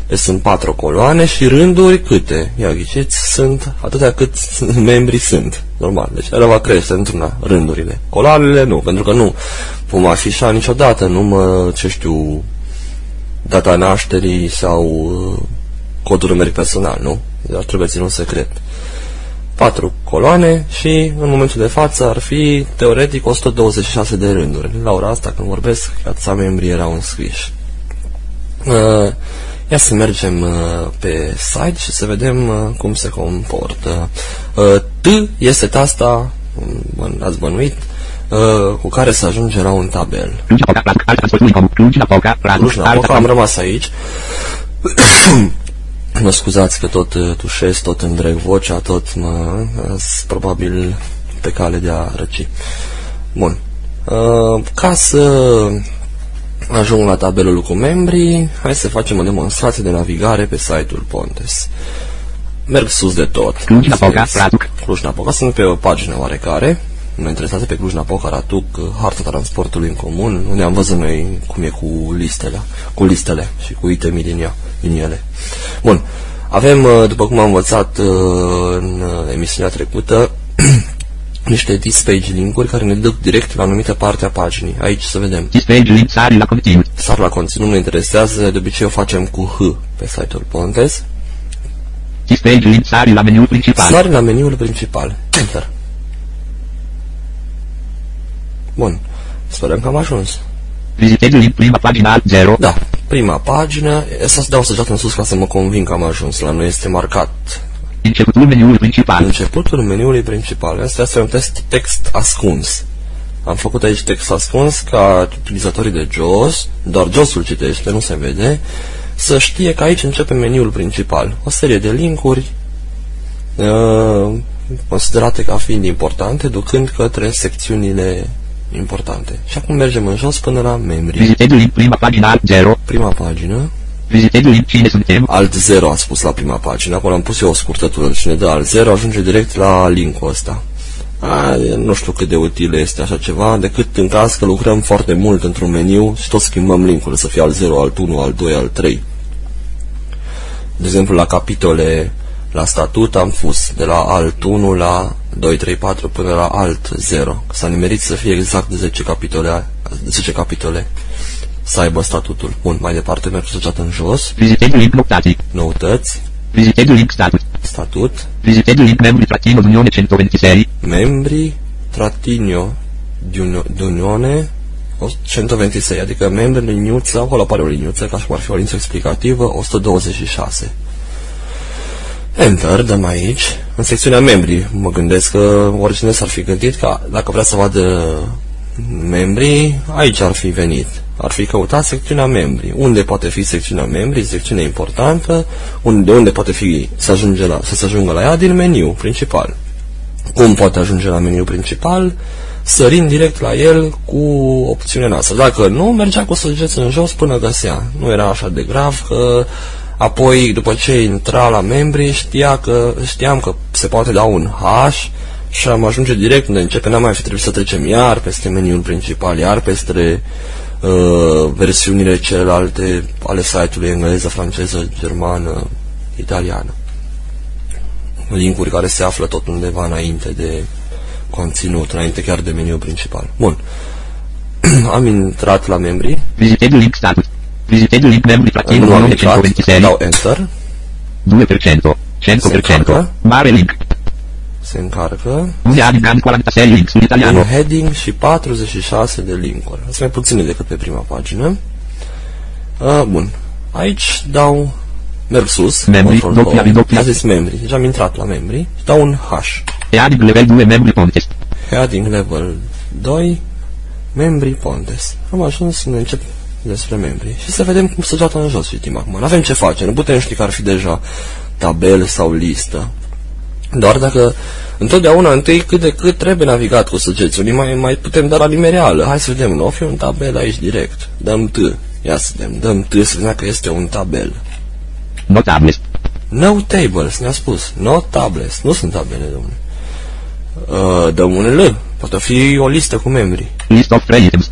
[SPEAKER 1] Deci sunt patru coloane și rânduri câte? Ia ghiceți, sunt atâtea cât membri sunt. Normal. Deci ele va crește într-una rândurile. Coloanele nu, pentru că nu vom afișa niciodată număr, ce știu, data nașterii sau uh, codul numeric personal, nu? Deci trebuie ținut secret patru coloane și în momentul de față ar fi teoretic 126 de rânduri. La ora asta când vorbesc, atâția membri erau înscriși. Uh, ia să mergem uh, pe site și să vedem uh, cum se comportă. Uh, T este tasta, um, ați bănuit, uh, cu care se ajunge la un tabel. Cluj-Napoca, am rămas aici. Mă scuzați că tot uh, tușesc, tot îndreg vocea, tot mă... probabil pe cale de a răci. Bun. Uh, ca să ajung la tabelul cu membrii, hai să facem o demonstrație de navigare pe site-ul Pontes. Merg sus de tot.
[SPEAKER 2] Cluj-Napoca,
[SPEAKER 1] Ratuc. Cluj-Napoca, sunt pe o pagină oarecare. Mă interesează pe Cluj-Napoca, Ratuc, harta transportului în comun, unde am văzut noi cum e cu listele, cu listele și cu itemii din ea din ele. Bun. Avem, uh, după cum am învățat uh, în uh, emisiunea trecută, niște dispage link-uri care ne duc direct la anumită parte a paginii. Aici să vedem.
[SPEAKER 2] Dispage link, sari la conținut.
[SPEAKER 1] Sar la conținut, nu ne interesează, de obicei o facem cu H pe site-ul Pontes.
[SPEAKER 2] Dispage link, sari la meniul principal.
[SPEAKER 1] Sari la meniul principal. Enter. Bun. Sperăm că am ajuns.
[SPEAKER 2] Vizitezi link prima pagina 0.
[SPEAKER 1] Da, prima pagină. Să dau săgeată în sus ca să mă convin că am ajuns. La noi este marcat.
[SPEAKER 2] Începutul meniului principal.
[SPEAKER 1] Începutul meniului principal. Asta este un test text ascuns. Am făcut aici text ascuns ca utilizatorii de JOS, doar JOS-ul citește, nu se vede, să știe că aici începe meniul principal. O serie de linkuri uh, considerate ca fiind importante, ducând către secțiunile importante. Și acum mergem în jos până la membri.
[SPEAKER 2] Vizitezi link prima pagina 0.
[SPEAKER 1] Prima pagină.
[SPEAKER 2] Vizitez link cine suntem.
[SPEAKER 1] alt 0 a spus la prima pagină, acolo am pus eu o scurtătură, cine dă alt 0 ajunge direct la linkul ăsta. A, nu știu cât de util este așa ceva, decât în caz că lucrăm foarte mult într-un meniu și tot schimbăm linkul să fie al 0, al 1, al 2, al 3. De exemplu, la capitole, la statut am pus de la alt 1 la 2, 3, 4 până la alt 0. S-a nimerit să fie exact de 10 capitole, 10 capitole să aibă statutul. Bun, mai departe merg săgeată în jos,
[SPEAKER 2] Vizitez link notații.
[SPEAKER 1] noutăți,
[SPEAKER 2] Vizitez link statut.
[SPEAKER 1] statut,
[SPEAKER 2] Vizitez link membri trattino d'Unione 126.
[SPEAKER 1] membri tratinio di Uni- di Unione 126, adică membri liniuță, acolo apare o liniuță, ca și cum ar fi o liniuță explicativă, 126. Enter, dăm aici, în secțiunea membri. Mă gândesc că oricine s-ar fi gândit că dacă vrea să vadă membrii, aici ar fi venit. Ar fi căutat secțiunea membri. Unde poate fi secțiunea membri, secțiune importantă, unde, unde poate fi să, ajunge la, să se ajungă la ea din meniu principal. Cum poate ajunge la meniu principal? Sărind direct la el cu opțiunea noastră. Dacă nu, mergea cu săgeți în jos până găsea. Nu era așa de grav că apoi, după ce intra la membri, știa că, știam că se poate da un H și am ajunge direct unde începe, n-am mai fi trebuit să trecem iar peste meniul principal, iar peste uh, versiunile celelalte ale site-ului engleză, franceză, germană, italiană linkuri care se află tot undeva înainte de conținut, înainte chiar de meniul principal. Bun. Am intrat la membri,
[SPEAKER 2] Vizitez link statut. Vizitez link membri trattino
[SPEAKER 1] nu am
[SPEAKER 2] d'Unione
[SPEAKER 1] intrat,
[SPEAKER 2] 126.
[SPEAKER 1] dau Enter,
[SPEAKER 2] 2%. 100%.
[SPEAKER 1] încarcă.
[SPEAKER 2] Mare link.
[SPEAKER 1] se încarcă,
[SPEAKER 2] Unde adică 46 links în
[SPEAKER 1] un
[SPEAKER 2] italiano.
[SPEAKER 1] heading și 46 de linkuri. Sunt mai puține decât pe prima pagină. Uh, bun. Aici dau merg sus,
[SPEAKER 2] Membri,
[SPEAKER 1] control
[SPEAKER 2] doppia,
[SPEAKER 1] home.
[SPEAKER 2] doppia.
[SPEAKER 1] A zis membri, deja am intrat la membri și dau un H.
[SPEAKER 2] E adică level 2 membri contest.
[SPEAKER 1] Heading level 2, membri Pontes. Am ajuns să ne încep despre membri și să vedem cum se joacă în jos citim acum. Nu avem ce face, nu putem ști că ar fi deja tabel sau listă. Doar dacă întotdeauna întâi cât de cât trebuie navigat cu săgețul, mai, mai putem da la linie reală. Hai să vedem, nu o fi un tabel aici direct. Dăm T. Ia să vedem, dăm T să vedem că este un tabel.
[SPEAKER 2] Notables.
[SPEAKER 1] No tables, ne-a spus. No tables. Nu sunt tabele, domnule. Uh, dăm un L. Poate fi o listă cu membri.
[SPEAKER 2] List of free items.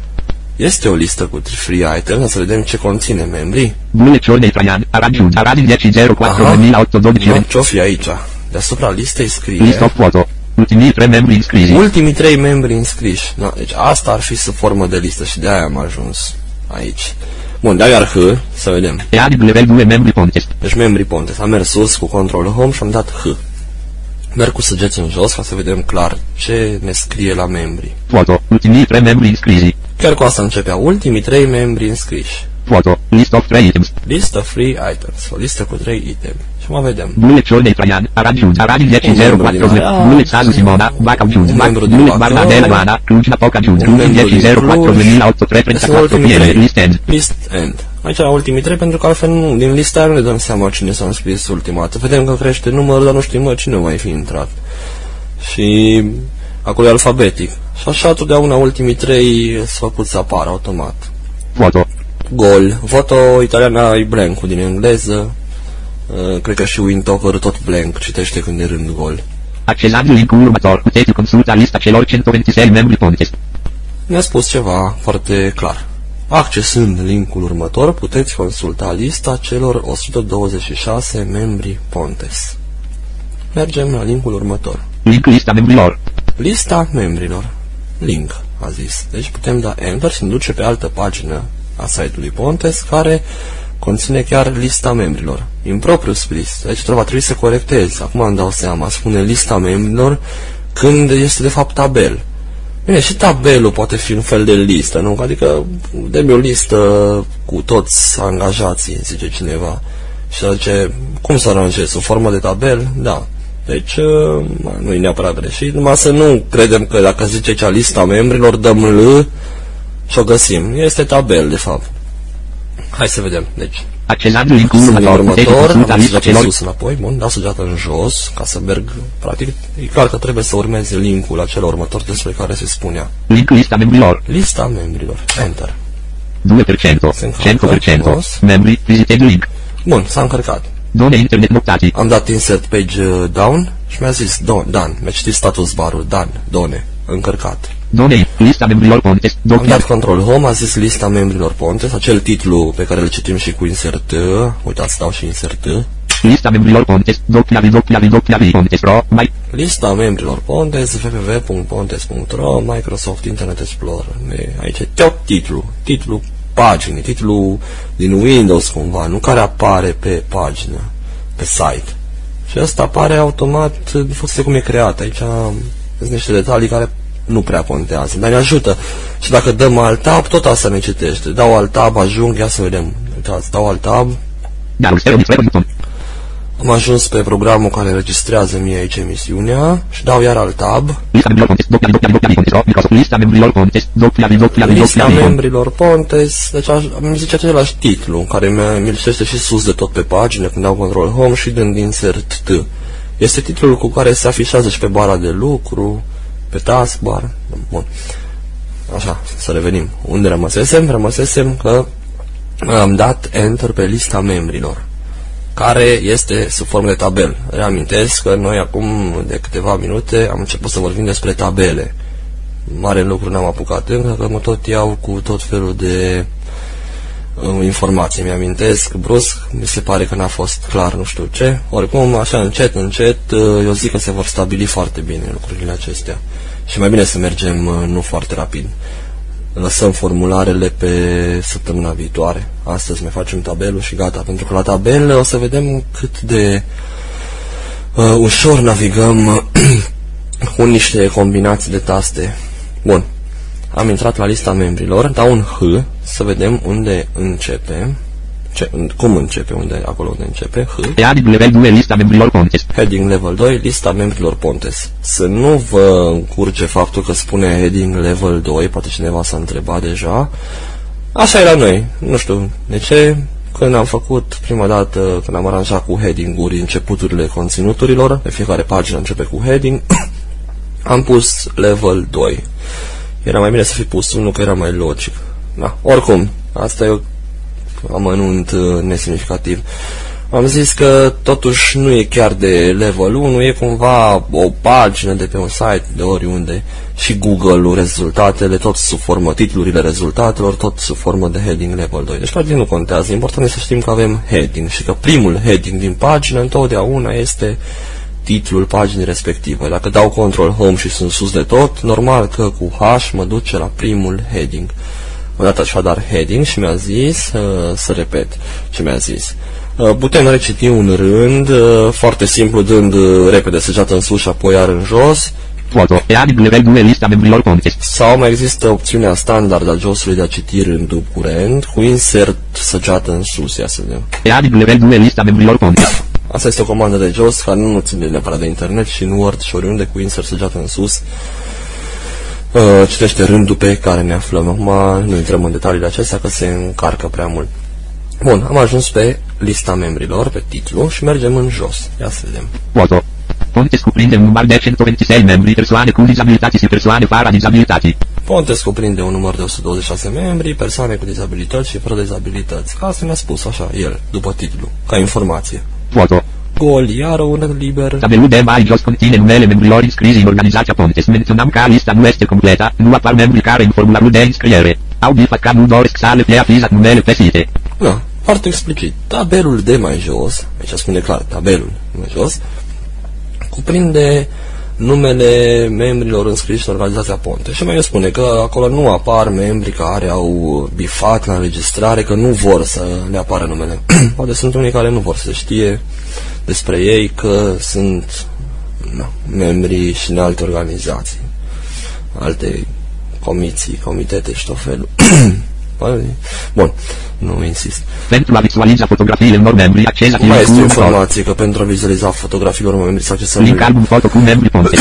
[SPEAKER 1] Este o listă cu free items, să vedem ce conține membrii.
[SPEAKER 2] Bullet journey Traian. A raggiunge. A radin 1004
[SPEAKER 1] Aha.
[SPEAKER 2] 2812.
[SPEAKER 1] Nu, ce-o fi aici? Deasupra listei scrie
[SPEAKER 2] List of photo. Ultimii 3 membri înscriși.
[SPEAKER 1] ultimii trei membri înscriși. No, deci asta ar fi sub formă de listă și de-aia am ajuns aici. Bun, de iar H, să vedem.
[SPEAKER 2] E adică level 2 membri contest.
[SPEAKER 1] Deci membrii Pontes. Am mers sus cu control home și am dat H. Merg cu săgeți în jos ca să vedem clar ce ne scrie la membri.
[SPEAKER 2] Foto. Ultimii 3 membri înscriși.
[SPEAKER 1] Chiar cu asta începea. Ultimii trei membri înscriși.
[SPEAKER 2] Foto. List of free items.
[SPEAKER 1] Listă free items. O listă cu trei itemi. Și mă vedem.
[SPEAKER 2] Bullet journey Traian. A raggiunge. A radin 1004
[SPEAKER 1] Un membru din aia.
[SPEAKER 2] Bullet Sasu Simona. Vaca aggiunge.
[SPEAKER 1] Un membru din
[SPEAKER 2] Bullet
[SPEAKER 1] Vaca.
[SPEAKER 2] Barbadella Guana. Cluj Napoca aggiunge.
[SPEAKER 1] Un
[SPEAKER 2] Ultimii
[SPEAKER 1] membru din
[SPEAKER 2] 1004
[SPEAKER 1] Cluj.
[SPEAKER 2] 2834
[SPEAKER 1] Sunt ultimii
[SPEAKER 2] PM.
[SPEAKER 1] trei.
[SPEAKER 2] List end.
[SPEAKER 1] List end. Aici la ultimii trei, pentru că altfel nu, din lista nu ne dăm seama cine s-a înscris ultima dată. Vedem că crește numărul, dar nu știm mă, cine mai fi intrat. Și acolo e alfabetic. Și așa totdeauna ultimii trei sunt făcuți să apară automat.
[SPEAKER 2] Foto.
[SPEAKER 1] Gol. Voto italiana e blank din engleză. Uh, cred că și Wintover tot blank citește când e rând gol.
[SPEAKER 2] Accesabil linkul următor. Puteți consulta lista celor 126 membri contest.
[SPEAKER 1] Ne-a spus ceva foarte clar. Accesând linkul următor, puteți consulta lista celor 126 membri Pontes. Mergem la linkul următor.
[SPEAKER 2] Link lista membrilor.
[SPEAKER 1] Lista membrilor. Link, a zis. Deci putem da Enter și ne duce pe altă pagină a site-ului Pontes, care conține chiar lista membrilor. Impropriu scris. Deci va trebui să corectez. Acum îmi dau seama. Spune lista membrilor când este de fapt tabel. Bine, și tabelul poate fi un fel de listă, nu? Adică dă o listă cu toți angajații, zice cineva. Și zice, cum să aranjez? În formă de tabel? Da. Deci, uh, nu e neapărat greșit, numai să nu credem că dacă zice cea lista membrilor, dăm L și o găsim. Este tabel, de fapt. Hai să vedem. Deci,
[SPEAKER 2] Accesabil linkul
[SPEAKER 1] în
[SPEAKER 2] următor. Puteți
[SPEAKER 1] următor,
[SPEAKER 2] consulta
[SPEAKER 1] am
[SPEAKER 2] lista
[SPEAKER 1] săgeată în
[SPEAKER 2] celor
[SPEAKER 1] sus înapoi, bun, dau săgeată în jos, ca să merg, practic, e clar că trebuie să urmeze linkul acela următor despre care se spunea.
[SPEAKER 2] Link lista membrilor.
[SPEAKER 1] Lista membrilor. Enter.
[SPEAKER 2] 2%, 100%, membri, visited link.
[SPEAKER 1] Bun, s-a încărcat.
[SPEAKER 2] Done internet notati.
[SPEAKER 1] Am dat insert page uh, down și mi-a zis don, Dan. Mi-a citit status barul. Dan, Done, încărcat.
[SPEAKER 2] Done, lista membrilor Pontes,
[SPEAKER 1] Am
[SPEAKER 2] doc
[SPEAKER 1] dat control home, a zis lista membrilor Pontes, acel titlu pe care îl citim și cu insert. Uitați, dau și insert.
[SPEAKER 2] lista membrilor Pontes, doc clavi, doc clavi, doc clavi, Pontes Pro, mai,
[SPEAKER 1] Lista membrilor Pontes, www.pontes.ro, Microsoft Internet Explorer. E, Aici e tot titlu, titlu paginii, titlu din Windows cumva, nu care apare pe pagină, pe site. Și asta apare automat în funcție cum e creat. Aici sunt niște detalii care nu prea contează, dar ne ajută. Și dacă dăm alt tab, tot asta ne citește. Dau alt tab, ajung, ia să vedem. Uitați, dau alt tab,
[SPEAKER 2] Darul Stereo Display Button,
[SPEAKER 1] am ajuns pe programul care înregistrează mie aici emisiunea și dau iar alt tab.
[SPEAKER 2] lista membrilor Pontes, doc clavi, doc clavi, doc clavi, Pontes Pro, Microsoft, lista membrilor Pontes, doc clavi, doc clavi, doc
[SPEAKER 1] Lista
[SPEAKER 2] clavi,
[SPEAKER 1] membrilor Pontes, deci aș, îmi zice același titlu, care mi- mi-l citește și sus de tot pe pagină, când dau control home și dând insert T. Este titlul cu care se afișează și pe bara de lucru, pe taskbar. Bun. Așa, să revenim. Unde rămăsesem? Rămăsesem că am dat Enter pe lista membrilor care este sub formă de tabel. Reamintesc că noi acum de câteva minute am început să vorbim despre tabele. Mare lucru n-am apucat încă, că mă tot iau cu tot felul de uh, informații. Mi-amintesc brusc, mi se pare că n-a fost clar nu știu ce. Oricum, așa încet, încet, uh, eu zic că se vor stabili foarte bine lucrurile acestea. Și mai bine să mergem uh, nu foarte rapid. Lăsăm formularele pe săptămâna viitoare. Astăzi mai facem tabelul și gata. Pentru că la tabel o să vedem cât de uh, ușor navigăm uh, cu niște combinații de taste. Bun. Am intrat la lista membrilor, dau un H să vedem unde începe. Ce, cum începe, unde, acolo unde începe, H.
[SPEAKER 2] Add level 2 lista membrilor Pontes,
[SPEAKER 1] Heading level 2, lista membrilor Pontes. Să nu vă încurce faptul că spune heading level 2, poate cineva s-a întrebat deja. Așa e la noi, nu știu de ce. Când am făcut prima dată, când am aranjat cu heading-uri începuturile conținuturilor, de fiecare pagină începe cu heading, am pus level 2. Era mai bine să fi pus unul, că era mai logic. Da, oricum, asta e o amănunt uh, nesemnificativ. Am zis că totuși nu e chiar de level 1, e cumva o pagină de pe un site de oriunde și Google-ul, rezultatele, tot sub formă, titlurile rezultatelor, tot sub formă de heading level 2. Deci practic nu contează, important este să știm că avem heading și că primul heading din pagină întotdeauna este titlul paginii respective. Dacă dau control home și sunt sus de tot, normal că cu H mă duce la primul heading. Am dat așadar heading și mi-a zis, uh, să repet ce mi-a zis. Uh, putem reciti un rând, uh, foarte simplu, dând uh, repede săgeată în sus și apoi iar în jos,
[SPEAKER 2] foto, add level 2 lista membrilor Pontes,
[SPEAKER 1] sau mai există opțiunea standard a josului de a citi rândul curent, cu insert săgeată în sus, ia să vedem.
[SPEAKER 2] add level 2 lista membrilor Pontes,
[SPEAKER 1] Asta este o comandă de jos care nu ține neapărat de internet și în Word și oriunde cu insert săgeată în sus. Uh, citește rândul pe care ne aflăm. Acum nu intrăm în detaliile acestea că se încarcă prea mult. Bun, am ajuns pe lista membrilor, pe titlu și mergem în jos. Ia să vedem.
[SPEAKER 2] foto. Pontes cuprinde un număr de 126 membri, persoane cu dizabilități și persoane fără dizabilități.
[SPEAKER 1] Pontes cuprinde un număr de 126 membri, persoane cu dizabilități și fără dizabilități. Ca asta ne-a spus așa, el, după titlu, ca informație.
[SPEAKER 2] Foto.
[SPEAKER 1] Gol, iar un liber.
[SPEAKER 2] Tabelul de mai jos conține numele membrilor înscriși în organizația Pontes. Menționăm că lista nu este completă, nu apar membrii care în formularul de înscriere. Au bifat că nu doresc să le fie afizat numele pe site.
[SPEAKER 1] Da, foarte explicit. Tabelul de mai jos, aici spune clar, tabelul de mai jos, cuprinde numele membrilor înscriși în organizația Ponte. Și mai spune că acolo nu apar membri care au bifat la înregistrare, că nu vor să le apară numele. Poate sunt unii care nu vor să știe despre ei că sunt na, membri și în alte organizații, alte comisii, comitete și tot felul. Bun, nu insist.
[SPEAKER 2] Pentru a vizualiza fotografiile unor membri, accesa
[SPEAKER 1] Mai este o
[SPEAKER 2] cu
[SPEAKER 1] informație că pentru a vizualiza fotografiilor membri să accesăm,
[SPEAKER 2] Link album foto cu membri Pontes.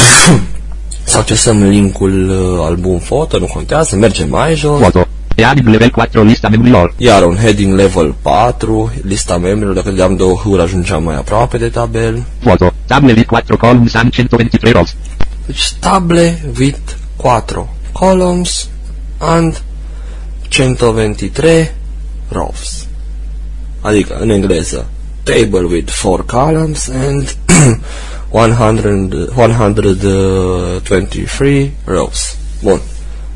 [SPEAKER 1] să accesăm linkul uh, album foto, nu contează, mergem mai jos.
[SPEAKER 2] Foto. Add level 4 lista membrilor.
[SPEAKER 1] Iar un heading level 4, lista membrilor, dacă le-am două hâuri ajungeam mai aproape de tabel.
[SPEAKER 2] Foto. Table with 4 columns and 123 rows.
[SPEAKER 1] Deci table with 4 columns and 123 rows. Adică, în engleză, table with 4 columns and 100, 123 rows. Bun.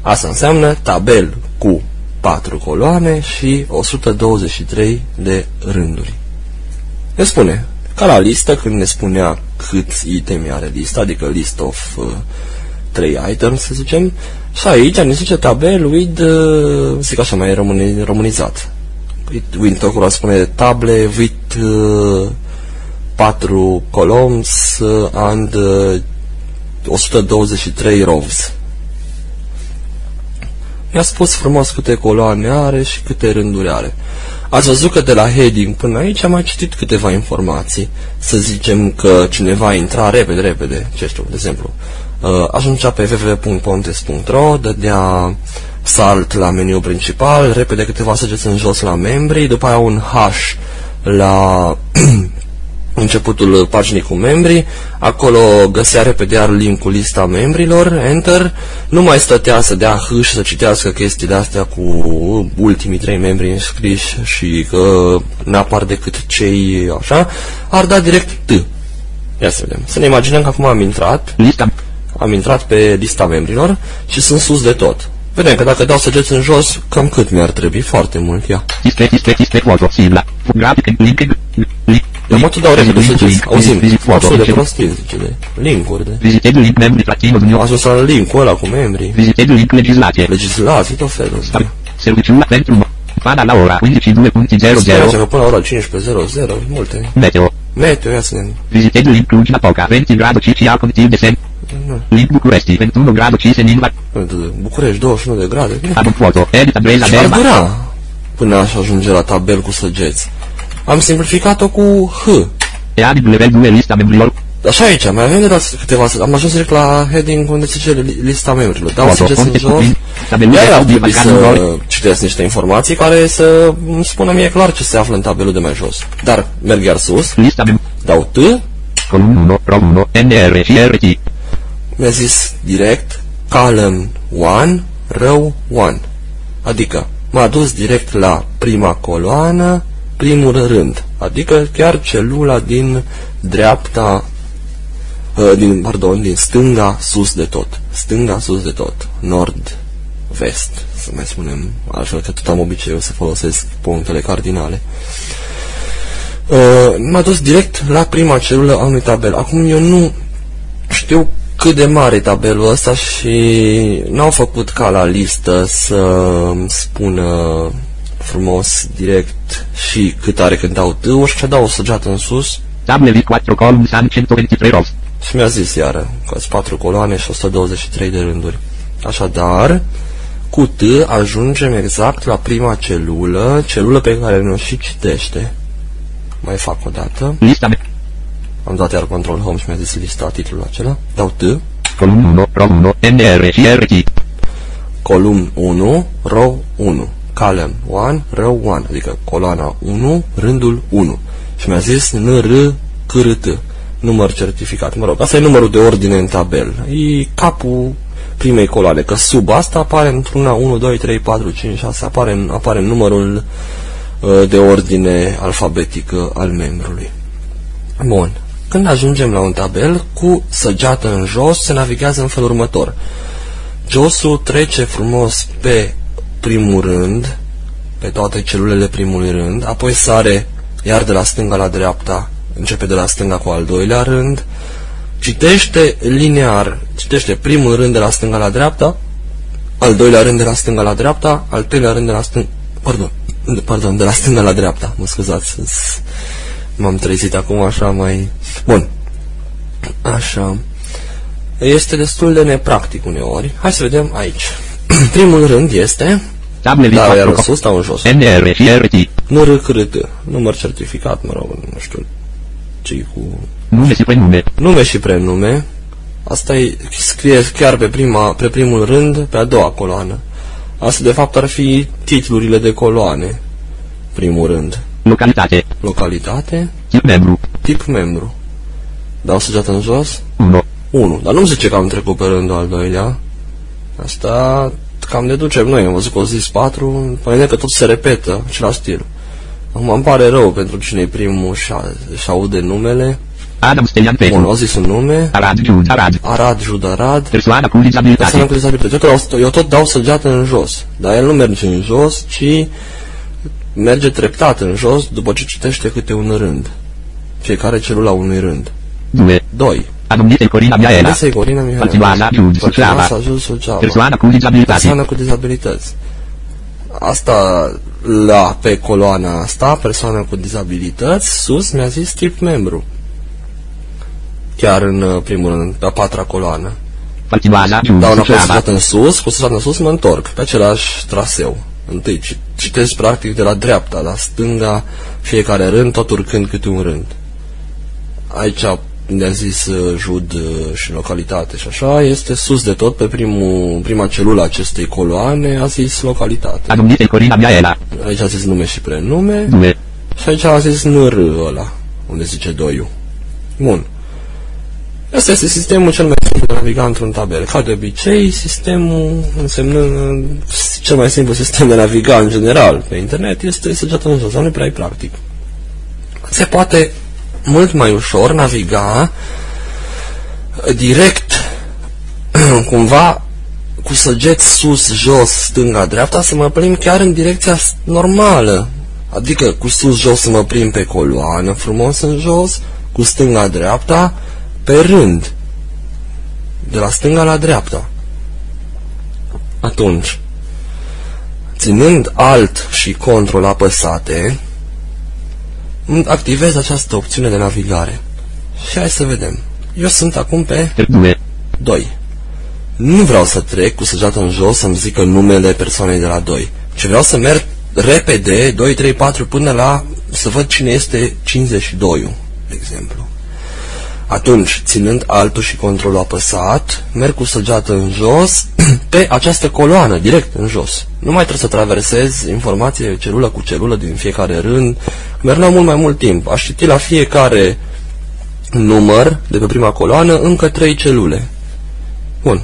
[SPEAKER 1] Asta înseamnă tabel cu 4 coloane și 123 de rânduri. Ne spune, ca la listă, când ne spunea câți itemi are lista, adică list of uh, 3 items, să zicem, și aici ne zice tabel with, uh, zic așa mai români, românizat. Wintocul spune table with uh, 4 columns uh, and uh, 123 rows. Mi-a spus frumos câte coloane are și câte rânduri are. Ați văzut că de la heading până aici am mai citit câteva informații. Să zicem că cineva intra repede, repede, ce știu, de exemplu, uh, ajungea pe www.pontes.ro, dădea salt la meniu principal, repede câteva săgeți în jos la membrii, după aia un H la începutul paginii cu membri, acolo găsea repede iar linkul lista membrilor, enter, nu mai stătea să dea H și să citească chestiile astea cu ultimii trei membri înscriși și că n-apar decât cei așa, ar da direct T. Ia să vedem. Să ne imaginăm că acum am intrat,
[SPEAKER 2] Lista.
[SPEAKER 1] am intrat pe lista membrilor și sunt sus de tot. Vedem că dacă dau săgeți în jos, cam cât mi-ar trebui? Foarte mult, ia.
[SPEAKER 2] Display, display, display, foto, sigla. Grafic, link, link.
[SPEAKER 1] Eu mă tot dau repede
[SPEAKER 2] link,
[SPEAKER 1] săgeți.
[SPEAKER 2] link,
[SPEAKER 1] Auzim,
[SPEAKER 2] visit foto,
[SPEAKER 1] absolut de
[SPEAKER 2] link,
[SPEAKER 1] prostie, zice de link-uri de...
[SPEAKER 2] Visited link membri platino
[SPEAKER 1] Am
[SPEAKER 2] dunio.
[SPEAKER 1] ajuns la link-ul ăla cu membrii.
[SPEAKER 2] Visited link legislație.
[SPEAKER 1] Legislații, tot felul.
[SPEAKER 2] Stab. Serviciul pentru Fana la ora 15.2.00
[SPEAKER 1] Speranța că până la ora 15.00, multe.
[SPEAKER 2] Meteo.
[SPEAKER 1] Meteo, ia să ne...
[SPEAKER 2] Visited link Cluj Napoca 20 grado C și conditiv de sen.
[SPEAKER 1] Nu,
[SPEAKER 2] Link București 21 grado C Senin
[SPEAKER 1] București, 21 de grade. Bine.
[SPEAKER 2] Ab foto. Edit Brela
[SPEAKER 1] Și ar
[SPEAKER 2] Berba.
[SPEAKER 1] dura până aș ajunge la tabel cu săgeți. Am simplificat-o cu H.
[SPEAKER 2] E nivel 2 lista membrilor.
[SPEAKER 1] Așa aici, mai avem de la câteva, am ajuns direct la heading unde se cere li- lista membrilor. Dau
[SPEAKER 2] Foto.
[SPEAKER 1] săgeți în
[SPEAKER 2] Context
[SPEAKER 1] jos.
[SPEAKER 2] cuprin. Tabelul
[SPEAKER 1] Iar
[SPEAKER 2] de
[SPEAKER 1] ar
[SPEAKER 2] audio
[SPEAKER 1] trebui
[SPEAKER 2] marcat
[SPEAKER 1] să citesc niște informații care să îmi spună mie clar ce se află în tabelul de mai jos. Dar merg iar sus,
[SPEAKER 2] Lista mem.
[SPEAKER 1] dau T,
[SPEAKER 2] Column 1, row 1, NR și RT.
[SPEAKER 1] mi-a zis direct column 1, row 1. Adică m-a dus direct la prima coloană, primul rând. Adică chiar celula din dreapta, uh, din, pardon, din stânga sus de tot. Stânga sus de tot. Nord, vest, să mai spunem, altfel că tot am obiceiul să folosesc punctele cardinale. Uh, m-a dus direct la prima celulă a unui tabel. Acum eu nu știu cât de mare e tabelul ăsta și n-au făcut ca la listă să spună frumos direct și cât are când dau t și dau o săgeată în sus
[SPEAKER 2] Table with 4 columns and 123 rows.
[SPEAKER 1] și mi-a zis iară că sunt 4 coloane și 123 de rânduri. Așadar, cu T ajungem exact la prima celulă, celulă pe care ne-o și citește. Mai fac o dată.
[SPEAKER 2] Lista mem.
[SPEAKER 1] Am dat iar control home și mi-a zis lista titlul acela. Dau T.
[SPEAKER 2] Column 1, row 1, NR și RT.
[SPEAKER 1] column 1, row 1, column 1, row 1, adică coloana 1, rândul 1. Și mi-a zis NR CRT, număr certificat. Mă rog, asta e numărul de ordine în tabel. E capul primei coloane, că sub asta apare într-una 1, 2, 3, 4, 5, 6, apare, apare numărul uh, de ordine alfabetică al membrului. Bun. Când ajungem la un tabel, cu săgeată în jos, se navighează în felul următor. Josul trece frumos pe primul rând, pe toate celulele primului rând, apoi sare iar de la stânga la dreapta, începe de la stânga cu al doilea rând, citește linear, citește primul rând de la stânga la dreapta, al doilea rând de la stânga la dreapta, al treilea rând de la stânga, pardon, de- pardon, de la stânga la dreapta, mă scuzați, s- m-am trezit acum așa mai... Bun, așa, este destul de nepractic uneori. Hai să vedem aici. Primul rând este,
[SPEAKER 2] Table with
[SPEAKER 1] da,
[SPEAKER 2] 4
[SPEAKER 1] iar în
[SPEAKER 2] columns.
[SPEAKER 1] sus, dau în jos.
[SPEAKER 2] NR și RT.
[SPEAKER 1] Nu RCRT, număr certificat, mă rog, nu știu ce cu
[SPEAKER 2] Nume și prenume.
[SPEAKER 1] nume și prenume. Asta e, scrie chiar pe, prima, pe primul rând, pe a doua coloană. Asta de fapt ar fi titlurile de coloane. Primul rând.
[SPEAKER 2] Localitate.
[SPEAKER 1] Localitate,
[SPEAKER 2] Tip membru.
[SPEAKER 1] tip membru. Dau săgeată în jos,
[SPEAKER 2] 1.
[SPEAKER 1] 1. Dar nu-mi zice că am trecut pe rândul al doilea. Asta cam deducem noi, am văzut că o zis 4, păi că tot se repetă, același stil. Acum îmi pare rău pentru cine e primul și, și aude numele.
[SPEAKER 2] Adam Stelian Petru.
[SPEAKER 1] Bun, au zis un nume.
[SPEAKER 2] Arad Jud, Arad.
[SPEAKER 1] Arad, Jud, Arad.
[SPEAKER 2] Persoană cu dizabilitate.
[SPEAKER 1] Persoană cu dizabilitate. Eu tot, eu tot dau săgeată în jos. Dar el nu merge în jos, ci merge treptat în jos după ce citește câte un rând. Fiecare celula unui rând.
[SPEAKER 2] 2.
[SPEAKER 1] 2.
[SPEAKER 2] Anumite Corina Miaela.
[SPEAKER 1] Este Corina Mihaela.
[SPEAKER 2] Continuasa Jud, Suceava.
[SPEAKER 1] Continuasa Jud, Suceava.
[SPEAKER 2] Persoană cu dizabilitate.
[SPEAKER 1] Persoană cu dizabilități. Asta la pe coloana asta, persoană cu dizabilități, sus mi-a zis tip membru. Chiar în uh, primul rând, pe a patra coloană.
[SPEAKER 2] Continuasa Jud,
[SPEAKER 1] Dau înapoi
[SPEAKER 2] Suceava.
[SPEAKER 1] săgeată în sus, cu săgeată în sus mă întorc, pe același traseu. Întâi ci- citesc practic de la dreapta la stânga, fiecare rând, tot urcând câte un rând. Aici ne-a zis uh, jud uh, și localitate și așa, este sus de tot, pe primul, prima celulă a acestei coloane a zis localitate.
[SPEAKER 2] Anumite Corina Miaela.
[SPEAKER 1] Aici a zis nume și prenume
[SPEAKER 2] 2.
[SPEAKER 1] și aici a zis NR ăla, unde zice doiu. Bun. Asta este sistemul cel mai simplu de a naviga într-un tabel. Ca de obicei, sistemul însemnând cel mai simplu sistem de a naviga în general pe internet este săgeată în jos, dar nu e prea practic. Se poate mult mai ușor naviga direct cumva cu săgeți sus, jos, stânga, dreapta, să mă plimb chiar în direcția s- normală. Adică cu sus, jos să mă plimb pe coloană, frumos în jos, cu stânga, dreapta, pe rând. De la stânga la dreapta. Atunci, ținând alt și control apăsate, îmi activez această opțiune de navigare. Și hai să vedem. Eu sunt acum pe
[SPEAKER 2] 2.
[SPEAKER 1] 2. Nu vreau să trec cu săgeata în jos să-mi zică numele persoanei de la 2, ci vreau să merg repede, 2, 3, 4, până la să văd cine este 52 de exemplu. Atunci, ținând altul și controlul apăsat, merg cu săgeată în jos pe această coloană, direct în jos. Nu mai trebuie să traversez informație celulă cu celulă din fiecare rând. Merg la mult mai mult timp. Aș citi la fiecare număr de pe prima coloană încă trei celule. Bun.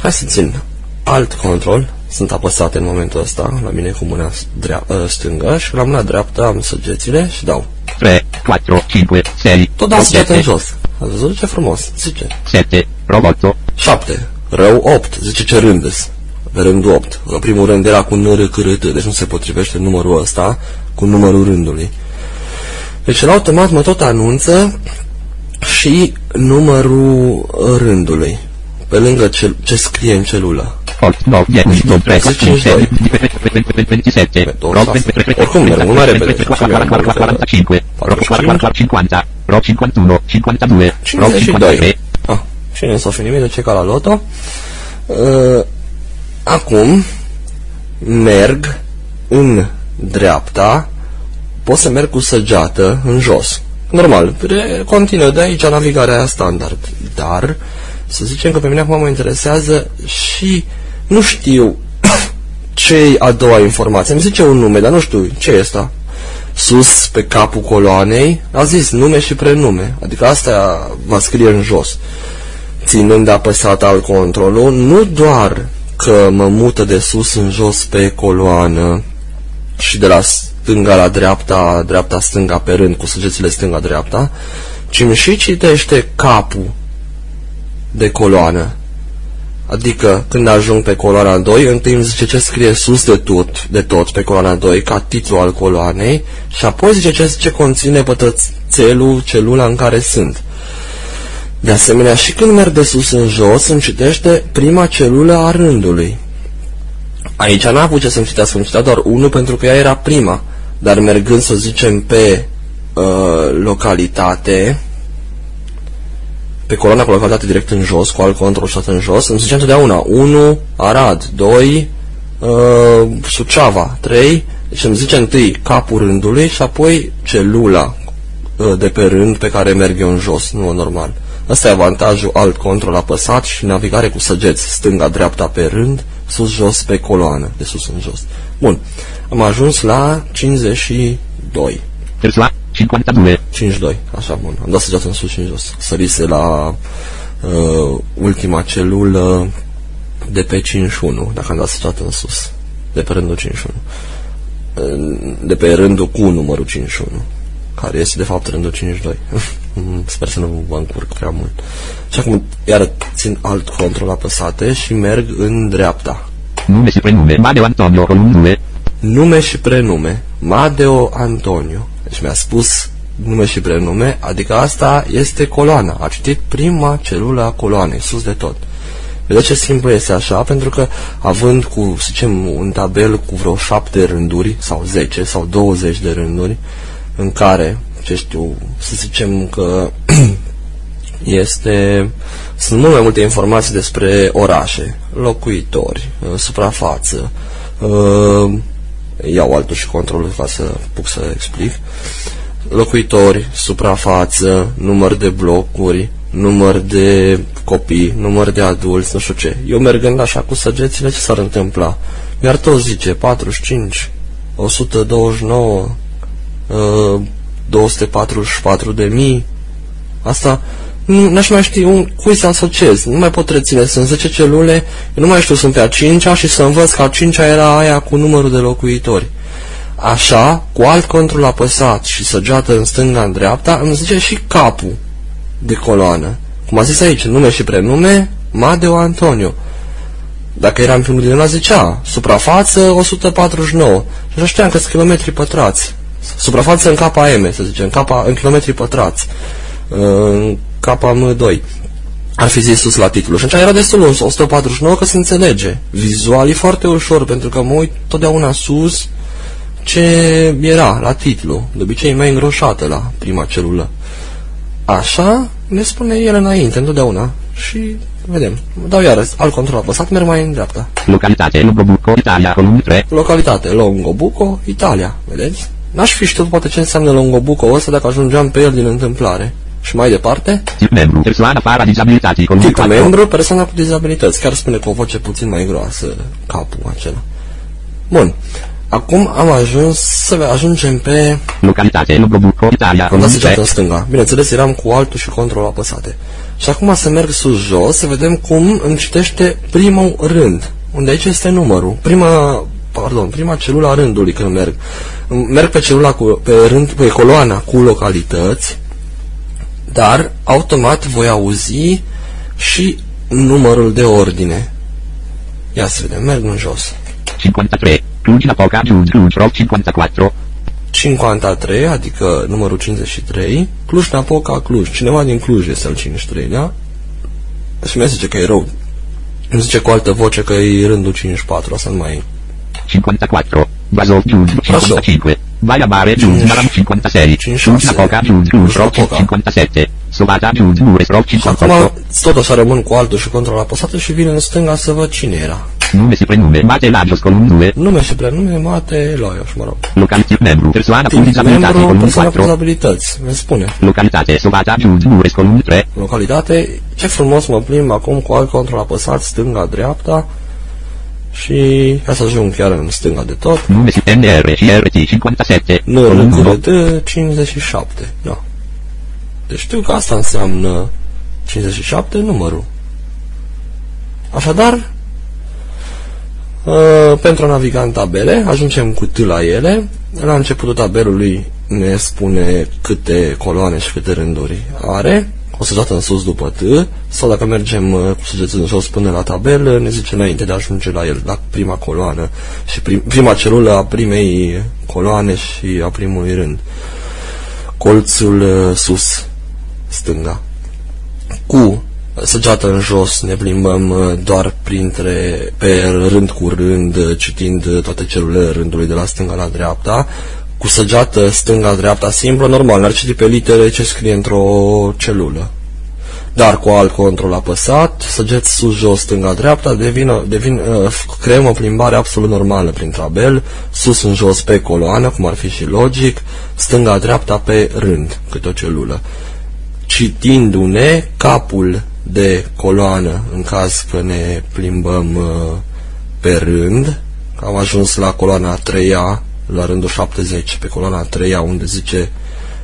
[SPEAKER 1] Hai să țin alt control. Sunt apăsate în momentul ăsta la mine cu mâna drea- ă, stângă și la mâna dreaptă am săgețile și dau.
[SPEAKER 2] 3, 4, 5, 6,
[SPEAKER 1] Tot dau săgeată în
[SPEAKER 2] 7,
[SPEAKER 1] jos. Ați văzut ce frumos? Zice.
[SPEAKER 2] 7, robot,
[SPEAKER 1] 7. Rău 8. Zice ce rândeți. Pe rândul 8. Că primul rând era cu nr cârât, deci nu se potrivește numărul ăsta cu numărul rândului. Deci el automat mă tot anunță și numărul rândului. Pe lângă ce, ce scrie în celulă.
[SPEAKER 2] 8, 9, 10, 11, 13, 27,
[SPEAKER 1] Oricum, merg mult mai repede.
[SPEAKER 2] 45, 50, 51, 52,
[SPEAKER 1] 52. Ah, cine s-a fi nimic de ce ca la loto? Uh, acum merg în dreapta, pot să merg cu săgeată în jos. Normal, re- continuă de aici navigarea standard. Dar, să zicem că pe mine acum mă interesează și nu știu ce e a doua informație. Îmi zice un nume, dar nu știu ce e asta. Sus, pe capul coloanei, a zis nume și prenume. Adică asta va scrie în jos. Ținând de apăsat al controlul, nu doar că mă mută de sus în jos pe coloană și de la stânga la dreapta, dreapta-stânga pe rând, cu săgețile stânga-dreapta, ci îmi și citește capul de coloană. Adică, când ajung pe coloana 2, întâi îmi zice ce scrie sus de tot, de tot pe coloana 2, ca titlu al coloanei, și apoi zice ce, ce conține pătrățelul, celula în care sunt. De asemenea, și când merg de sus în jos, îmi citește prima celulă a rândului. Aici n-a avut ce să-mi citească, îmi citea doar 1 pentru că ea era prima. Dar mergând, să zicem, pe uh, localitate, pe coloana cu localitate direct în jos, cu alt control și în jos, îmi zicea întotdeauna 1, Arad, 2, uh, Suceava, 3, deci îmi zice întâi capul rândului și apoi celula uh, de pe rând pe care merg eu în jos, nu normal. Asta e avantajul alt control apăsat și navigare cu săgeți, stânga-dreapta pe rând, sus-jos pe coloană, de sus în jos. Bun, am ajuns la 52.
[SPEAKER 2] Persoa 52.
[SPEAKER 1] 52, așa, bun. Am dat săgeată în sus și în jos. Sărise la uh, ultima celulă de pe 51, dacă am dat săgeată în sus, de pe rândul 51, de pe rândul cu numărul 51, care este de fapt rândul 52. Sper să nu vă încurc prea mult. Și acum iar țin alt control apăsate și merg în dreapta.
[SPEAKER 2] Nume și prenume. Madeo Antonio, column 2.
[SPEAKER 1] Nume și prenume. Madeo Antonio. Deci mi-a spus nume și prenume, adică asta este coloana. A citit prima celulă a coloanei, sus de tot. Vedeți ce simplu este așa? Pentru că având cu, să zicem, un tabel cu vreo șapte rânduri, sau 10, sau 20 de rânduri, în care, ce știu, să zicem că este, sunt mult mai multe informații despre orașe, locuitori, uh, suprafață, uh, iau altul și controlul ca să puc să explic, locuitori, suprafață, număr de blocuri, număr de copii, număr de adulți, nu știu ce. Eu mergând așa cu săgețile, ce s-ar întâmpla? Mi-ar tot zice 45, 129, uh, 244 de mii. Asta nu aș mai ști un, cui să asociez. Nu mai pot reține. Sunt 10 celule, eu nu mai știu, sunt pe a 5 și să învăț că a 5 era aia cu numărul de locuitori. Așa, cu alt control apăsat și săgeată în stânga, în dreapta, îmi zice și capul de coloană. Cum a zis aici, nume și prenume, Madeo Antonio. Dacă eram primul din zicea, suprafață 149. Și așa știam că sunt kilometri pătrați. Suprafață în KM, să zicem, capa, în kilometri pătrați. În KM2. Ar fi zis sus la titlu. Și atunci era destul 149 că se înțelege. Vizual e foarte ușor, pentru că mă uit totdeauna sus ce era la titlu. De obicei mai îngroșată la prima celulă. Așa ne spune el înainte, întotdeauna. Și vedem. Dau iarăși alt control apăsat, merg mai în dreapta.
[SPEAKER 2] Localitate Longobuco, Italia, column 3.
[SPEAKER 1] Localitate Longobuco, Italia. Vedeți? N-aș fi știut poate ce înseamnă Longobuco ăsta dacă ajungeam pe el din întâmplare. Și mai departe?
[SPEAKER 2] Tip membru, persoana fără dizabilități, column
[SPEAKER 1] Tip
[SPEAKER 2] 4.
[SPEAKER 1] membru, persoana cu dizabilități. Chiar spune cu o voce puțin mai groasă capul acela. Bun. Acum am ajuns să ajungem pe...
[SPEAKER 2] Localitate Longobuco, Italia,
[SPEAKER 1] Am dat
[SPEAKER 2] column
[SPEAKER 1] săgeată
[SPEAKER 2] 3.
[SPEAKER 1] în stânga. Bineînțeles, eram cu altul și control apăsate. Și acum să merg sus-jos, să vedem cum îmi citește primul rând. Unde aici este numărul. Prima, pardon, prima celula rândului când merg. Merg pe celula cu, pe rând, pe coloana cu localități, dar automat voi auzi și numărul de ordine. Ia să vedem, merg în jos.
[SPEAKER 2] 53. Cluj, Napoca, Giugi, Cluj, Rock, 54.
[SPEAKER 1] 53, adică numărul 53, Cluj-Napoca, Cluj. Cineva din Cluj este al 53-lea. Și mi zice că e rău. Îmi zice cu altă voce că e rândul 54, asta nu mai e.
[SPEAKER 2] 54. Vasov, Giugi, 55. Baia Bare, Giugi, Maram, 56.
[SPEAKER 1] 56.
[SPEAKER 2] Cluj, Napoca, Giugi, Cluj, Rock,
[SPEAKER 1] Napoca.
[SPEAKER 2] 57. Sovata, Giugi, Mures, Rock,
[SPEAKER 1] Și
[SPEAKER 2] 58.
[SPEAKER 1] acum tot așa rămân cu altul și control apăsată și vin în stânga să văd cine era.
[SPEAKER 2] Nume și prenume, Mate Lajos, column 2.
[SPEAKER 1] Nume și prenume, Mate Loioș, mă rog.
[SPEAKER 2] Localitate membru, persoana cu
[SPEAKER 1] Tip
[SPEAKER 2] dizabilitate,
[SPEAKER 1] membru,
[SPEAKER 2] column
[SPEAKER 1] persoană cu
[SPEAKER 2] 4.
[SPEAKER 1] dizabilități, mi spune.
[SPEAKER 2] Localitate Sovata, Giugi, Mures, column 3.
[SPEAKER 1] Localitate, ce frumos mă plimb acum cu alt control apăsat, stânga-dreapta și ca să ajung chiar în stânga de tot.
[SPEAKER 2] Nume și NR și RT 57.
[SPEAKER 1] Nu,
[SPEAKER 2] column
[SPEAKER 1] lucruri
[SPEAKER 2] 1.
[SPEAKER 1] de 57, da. Deci știu că asta înseamnă 57 numărul. Așadar, uh, pentru a naviga în tabele, ajungem cu T la ele. La începutul tabelului ne spune câte coloane și câte rânduri are, o săgeată în sus după T, sau dacă mergem uh, cu săgețul în jos până la tabel, ne zice înainte de a ajunge la el, la prima coloană și prim, prima celulă a primei coloane și a primului rând. Colțul uh, sus, stânga. Cu săgeată în jos ne plimbăm uh, doar printre, pe rând cu rând, uh, citind uh, toate celulele rândului de la stânga la dreapta. Cu săgeată stânga-dreapta simplă, normal, n-ar citi pe litere ce scrie într-o celulă. Dar cu alt control apăsat, săgeți sus-jos, stânga-dreapta, devin, devin, uh, creăm o plimbare absolut normală prin tabel, sus în jos pe coloană, cum ar fi și logic, stânga-dreapta pe rând, câte o celulă citindu-ne capul de coloană în caz că ne plimbăm uh, pe rând. Am ajuns la coloana a treia, la rândul 70, pe coloana a treia unde zice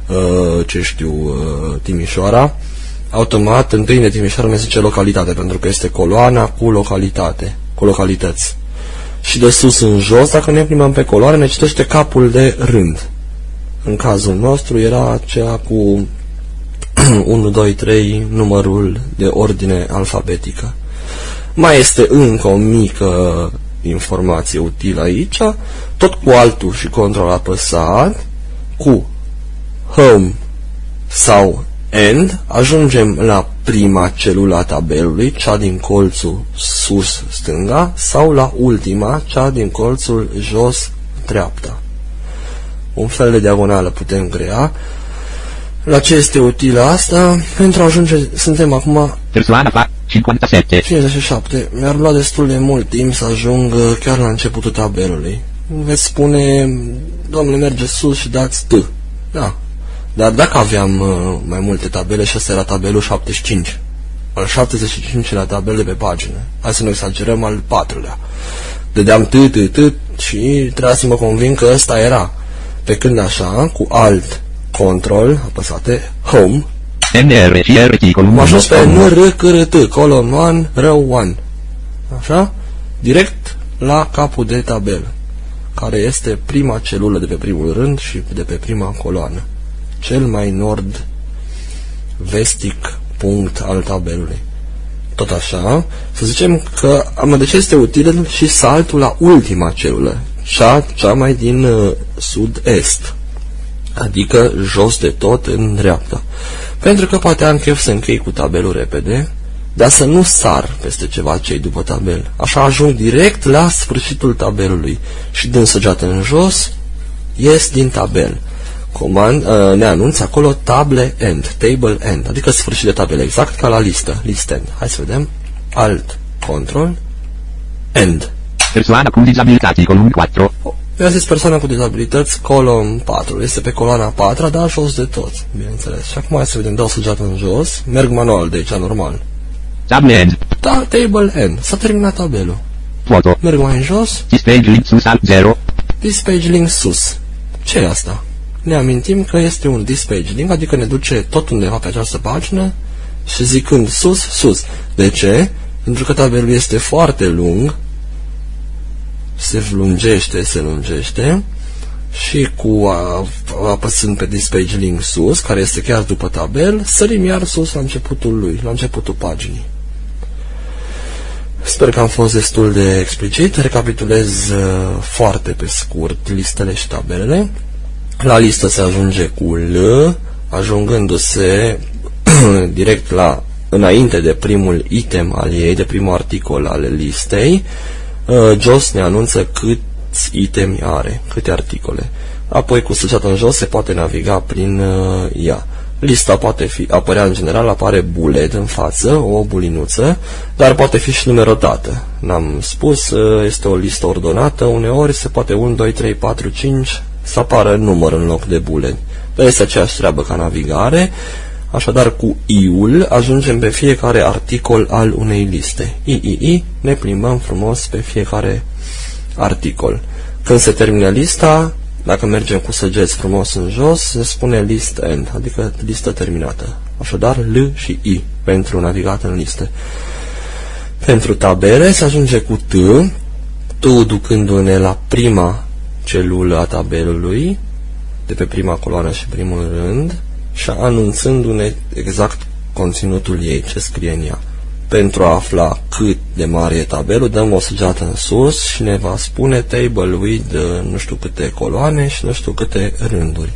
[SPEAKER 1] uh, ce știu, uh, Timișoara. automat întâi de Timișoara ne zice localitate, pentru că este coloana cu localitate, cu localități. Și de sus în jos, dacă ne plimbăm pe coloane, ne citește capul de rând. În cazul nostru era aceea cu 1, 2, 3, numărul de ordine alfabetică. Mai este încă o mică informație utilă aici, tot cu altul și control apăsat, cu home sau end, ajungem la prima celulă a tabelului, cea din colțul sus stânga, sau la ultima, cea din colțul jos dreapta. Un fel de diagonală putem crea. La ce este utilă asta? Pentru a ajunge, suntem acum...
[SPEAKER 2] Persoana 57.
[SPEAKER 1] 57. Mi-ar lua destul de mult timp să ajung uh, chiar la începutul tabelului. Veți spune, domnule, merge sus și dați T. Da. Dar dacă aveam uh, mai multe tabele și ăsta era tabelul 75, al 75 la tabel de pe pagină, hai să nu exagerăm al patrulea. Dădeam T, T, T și trebuia să mă convin că ăsta era. Pe când așa, cu alt control, apăsate Home,
[SPEAKER 2] NR și RT column
[SPEAKER 1] am ajuns pe NRCRT, colon 1, row 1. Așa? Direct la capul de tabelă, care este prima celulă de pe primul rând și de pe prima coloană. Cel mai nord-vestic punct al tabelului. Tot așa, să zicem că am de ce este util și saltul la ultima celulă, cea, cea mai din uh, sud-est, adică jos de tot în dreapta. Pentru că poate am chef să închei cu tabelul repede, dar să nu sar peste ceva cei după tabel. Așa ajung direct la sfârșitul tabelului și dând săgeată în jos, ies din tabel. Comand, uh, ne anunță acolo table end, table end, adică sfârșit de tabel, exact ca la listă, list end. Hai să vedem. Alt, control, end.
[SPEAKER 2] Persoana cu dizabilități, column 4.
[SPEAKER 1] Eu zis persoana cu dizabilități, column 4. Este pe coloana 4, dar jos de tot, bineînțeles. Și acum hai să vedem, dau săgeată în jos, merg manual de aici, normal.
[SPEAKER 2] Table end.
[SPEAKER 1] Da, table end. S-a terminat tabelul.
[SPEAKER 2] Foto.
[SPEAKER 1] Merg mai în jos,
[SPEAKER 2] This page link sus alt 0.
[SPEAKER 1] this page link sus. ce e asta? Ne amintim că este un this page link, adică ne duce tot undeva pe această pagină și zicând sus, sus. De ce? Pentru că tabelul este foarte lung, se lungește, se lungește și cu a, apăsând pe this page link sus, care este chiar după tabel, sărim iar sus la începutul lui, la începutul paginii. Sper că am fost destul de explicit. Recapitulez uh, foarte pe scurt listele și tabelele. La listă se ajunge cu L, ajungându-se direct la înainte de primul item al ei, de primul articol al listei, uh, jos ne anunță câți itemi are, câte articole. Apoi cu săgeata în jos se poate naviga prin uh, ea. Lista poate fi, apărea în general, apare bullet în față, o bulinuță, dar poate fi și numerotată. N-am spus, uh, este o listă ordonată, uneori se poate 1, 2, 3, 4, 5, să apară număr în loc de bullet. Dar este aceeași treabă ca navigare, așadar cu I-ul ajungem pe fiecare articol al unei liste. I, I, I, ne plimbăm frumos pe fiecare articol. Când se termină lista, dacă mergem cu săgeți frumos în jos, se spune list end, adică listă terminată. Așadar, L și I pentru navigat în liste. Pentru tabele se ajunge cu T, T ducându-ne la prima celulă a tabelului, de pe prima coloană și primul rând, și anunțându-ne exact conținutul ei, ce scrie în ea. Pentru a afla cât de mare e tabelul, dăm o săgeată în sus și ne va spune table with nu știu câte coloane și nu știu câte rânduri.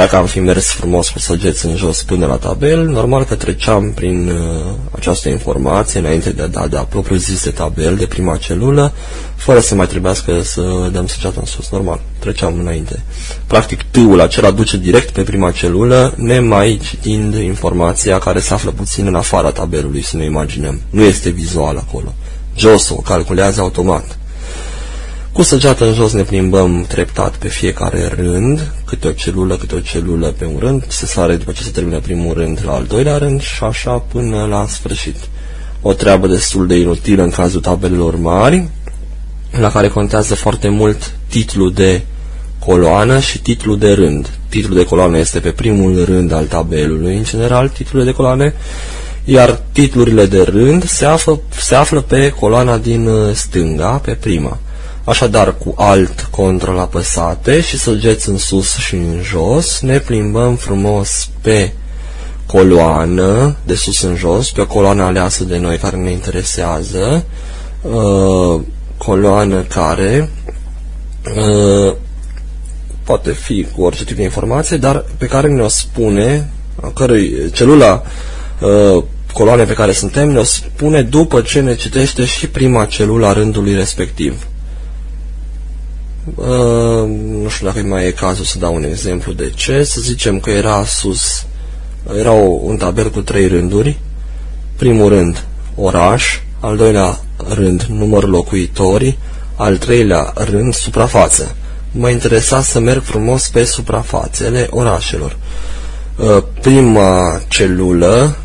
[SPEAKER 1] Dacă am fi mers frumos cu săgeți în jos până la tabel, normal că treceam prin uh, această informație înainte de a da de a propriu zis de tabel, de prima celulă, fără să mai trebuiască să dăm săgeata în sus, normal, treceam înainte. Practic, t-ul acela duce direct pe prima celulă, nemai citind informația care se află puțin în afara tabelului, să ne imaginăm. Nu este vizual acolo. Jos o calculează automat. Cu săgeată în jos ne plimbăm treptat pe fiecare rând, câte o celulă, câte o celulă pe un rând, se sare după ce se termină primul rând la al doilea rând și așa până la sfârșit. O treabă destul de inutilă în cazul tabelelor mari, la care contează foarte mult titlul de coloană și titlu de rând. Titlul de coloană este pe primul rând al tabelului, în general, titlurile de coloane, iar titlurile de rând se află, se află pe coloana din uh, stânga, pe prima. Așadar, cu alt control apăsate și săgeți în sus și în jos, ne plimbăm frumos pe coloană, de sus în jos, pe o coloană aleasă de noi care ne interesează, uh, coloană care uh, poate fi cu orice tip de informație, dar pe care ne-o spune, a cărui celula uh, coloane pe care suntem, ne-o spune după ce ne citește și prima celulă a rândului respectiv. Uh, nu știu dacă mai e cazul să dau un exemplu de ce. Să zicem că era sus, era un tabel cu trei rânduri. Primul rând, oraș, al doilea rând, numărul locuitori, al treilea rând, suprafață. Mă interesa să merg frumos pe suprafațele orașelor. Uh, prima celulă,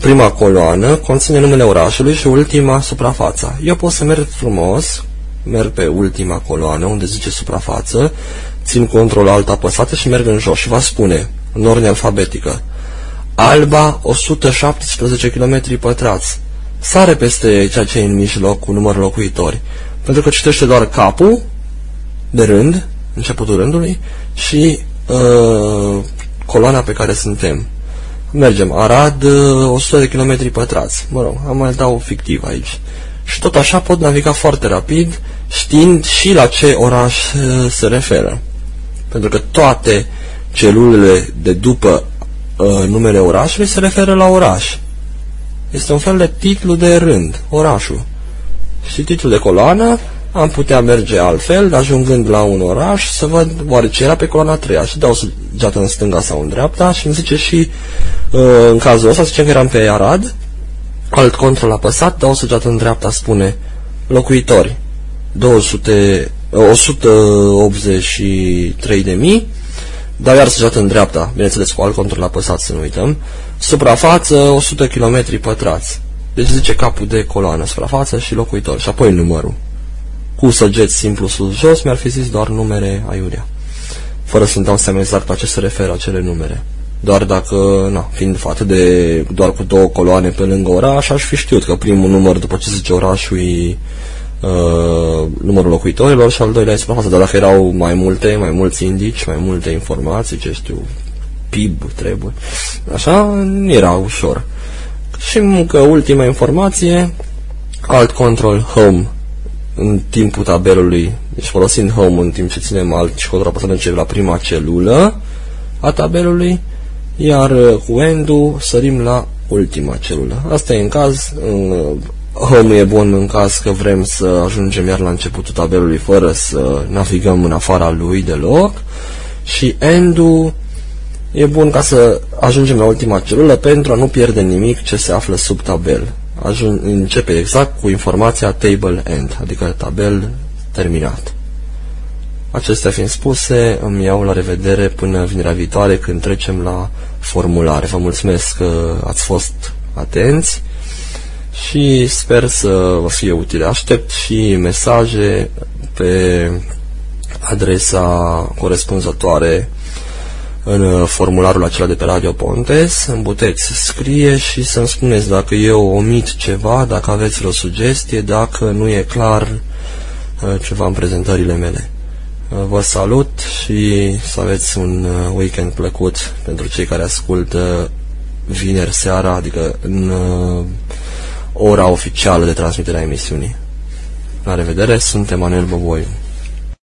[SPEAKER 1] prima coloană, conține numele orașului și ultima suprafața. Eu pot să merg frumos merg pe ultima coloană unde zice suprafață, țin control alt apăsată și merg în jos și va spune, în ordine alfabetică, Alba 117 km pătrați. Sare peste ceea ce e în mijloc cu numărul locuitori, pentru că citește doar capul de rând, începutul rândului, și uh, coloana pe care suntem. Mergem, Arad, 100 uh, de km pătrați. Mă rog, am mai dau fictiv aici și tot așa pot naviga foarte rapid știind și la ce oraș uh, se referă. Pentru că toate celulele de după uh, numele orașului se referă la oraș. Este un fel de titlu de rând, orașul. Și titlul de coloană am putea merge altfel, ajungând la un oraș, să văd oare ce era pe coloana 3 și dau geată în stânga sau în dreapta și îmi zice și uh, în cazul ăsta, zicem că eram pe Arad, Alt control apăsat, dau săgeată în dreapta, spune locuitori 200, 183 de mii, dar iar săgeată în dreapta, bineînțeles cu alt control apăsat să nu uităm, suprafață 100 km pătrați. Deci zice capul de coloană, suprafață și locuitori și apoi numărul. Cu săgeți simplu sus-jos mi-ar fi zis doar numere aiurea, fără să-mi dau seama exact la ce se referă acele numere. Doar dacă, na, fiind atât de, doar cu două coloane pe lângă oraș, aș fi știut că primul număr, după ce zice orașul, e uh, numărul locuitorilor și al doilea e suprafața. Dar dacă erau mai multe, mai mulți indici, mai multe informații, ce știu, PIB trebuie, așa, nu era ușor. Și încă ultima informație, alt control home în timpul tabelului, deci folosind home în timp ce ținem alt și control apăsat la prima celulă a tabelului, iar uh, cu endu sărim la ultima celulă. Asta e în caz, în, uh, home e bun în caz că vrem să ajungem iar la începutul tabelului fără să navigăm în afara lui deloc și endu e bun ca să ajungem la ultima celulă pentru a nu pierde nimic ce se află sub tabel. Ajung, începe exact cu informația table end, adică tabel terminat. Acestea fiind spuse, îmi iau la revedere până vinerea viitoare când trecem la formulare. Vă mulțumesc că ați fost atenți și sper să vă fie utile. Aștept și mesaje pe adresa corespunzătoare în formularul acela de pe Radio Pontes. Îmi puteți scrie și să-mi spuneți dacă eu omit ceva, dacă aveți o sugestie, dacă nu e clar uh, ceva în prezentările mele. Vă salut și să aveți un uh, weekend plăcut pentru cei care ascultă vineri seara, adică în uh, ora oficială de transmitere a emisiunii. La revedere, sunt Emanuel Boboiu.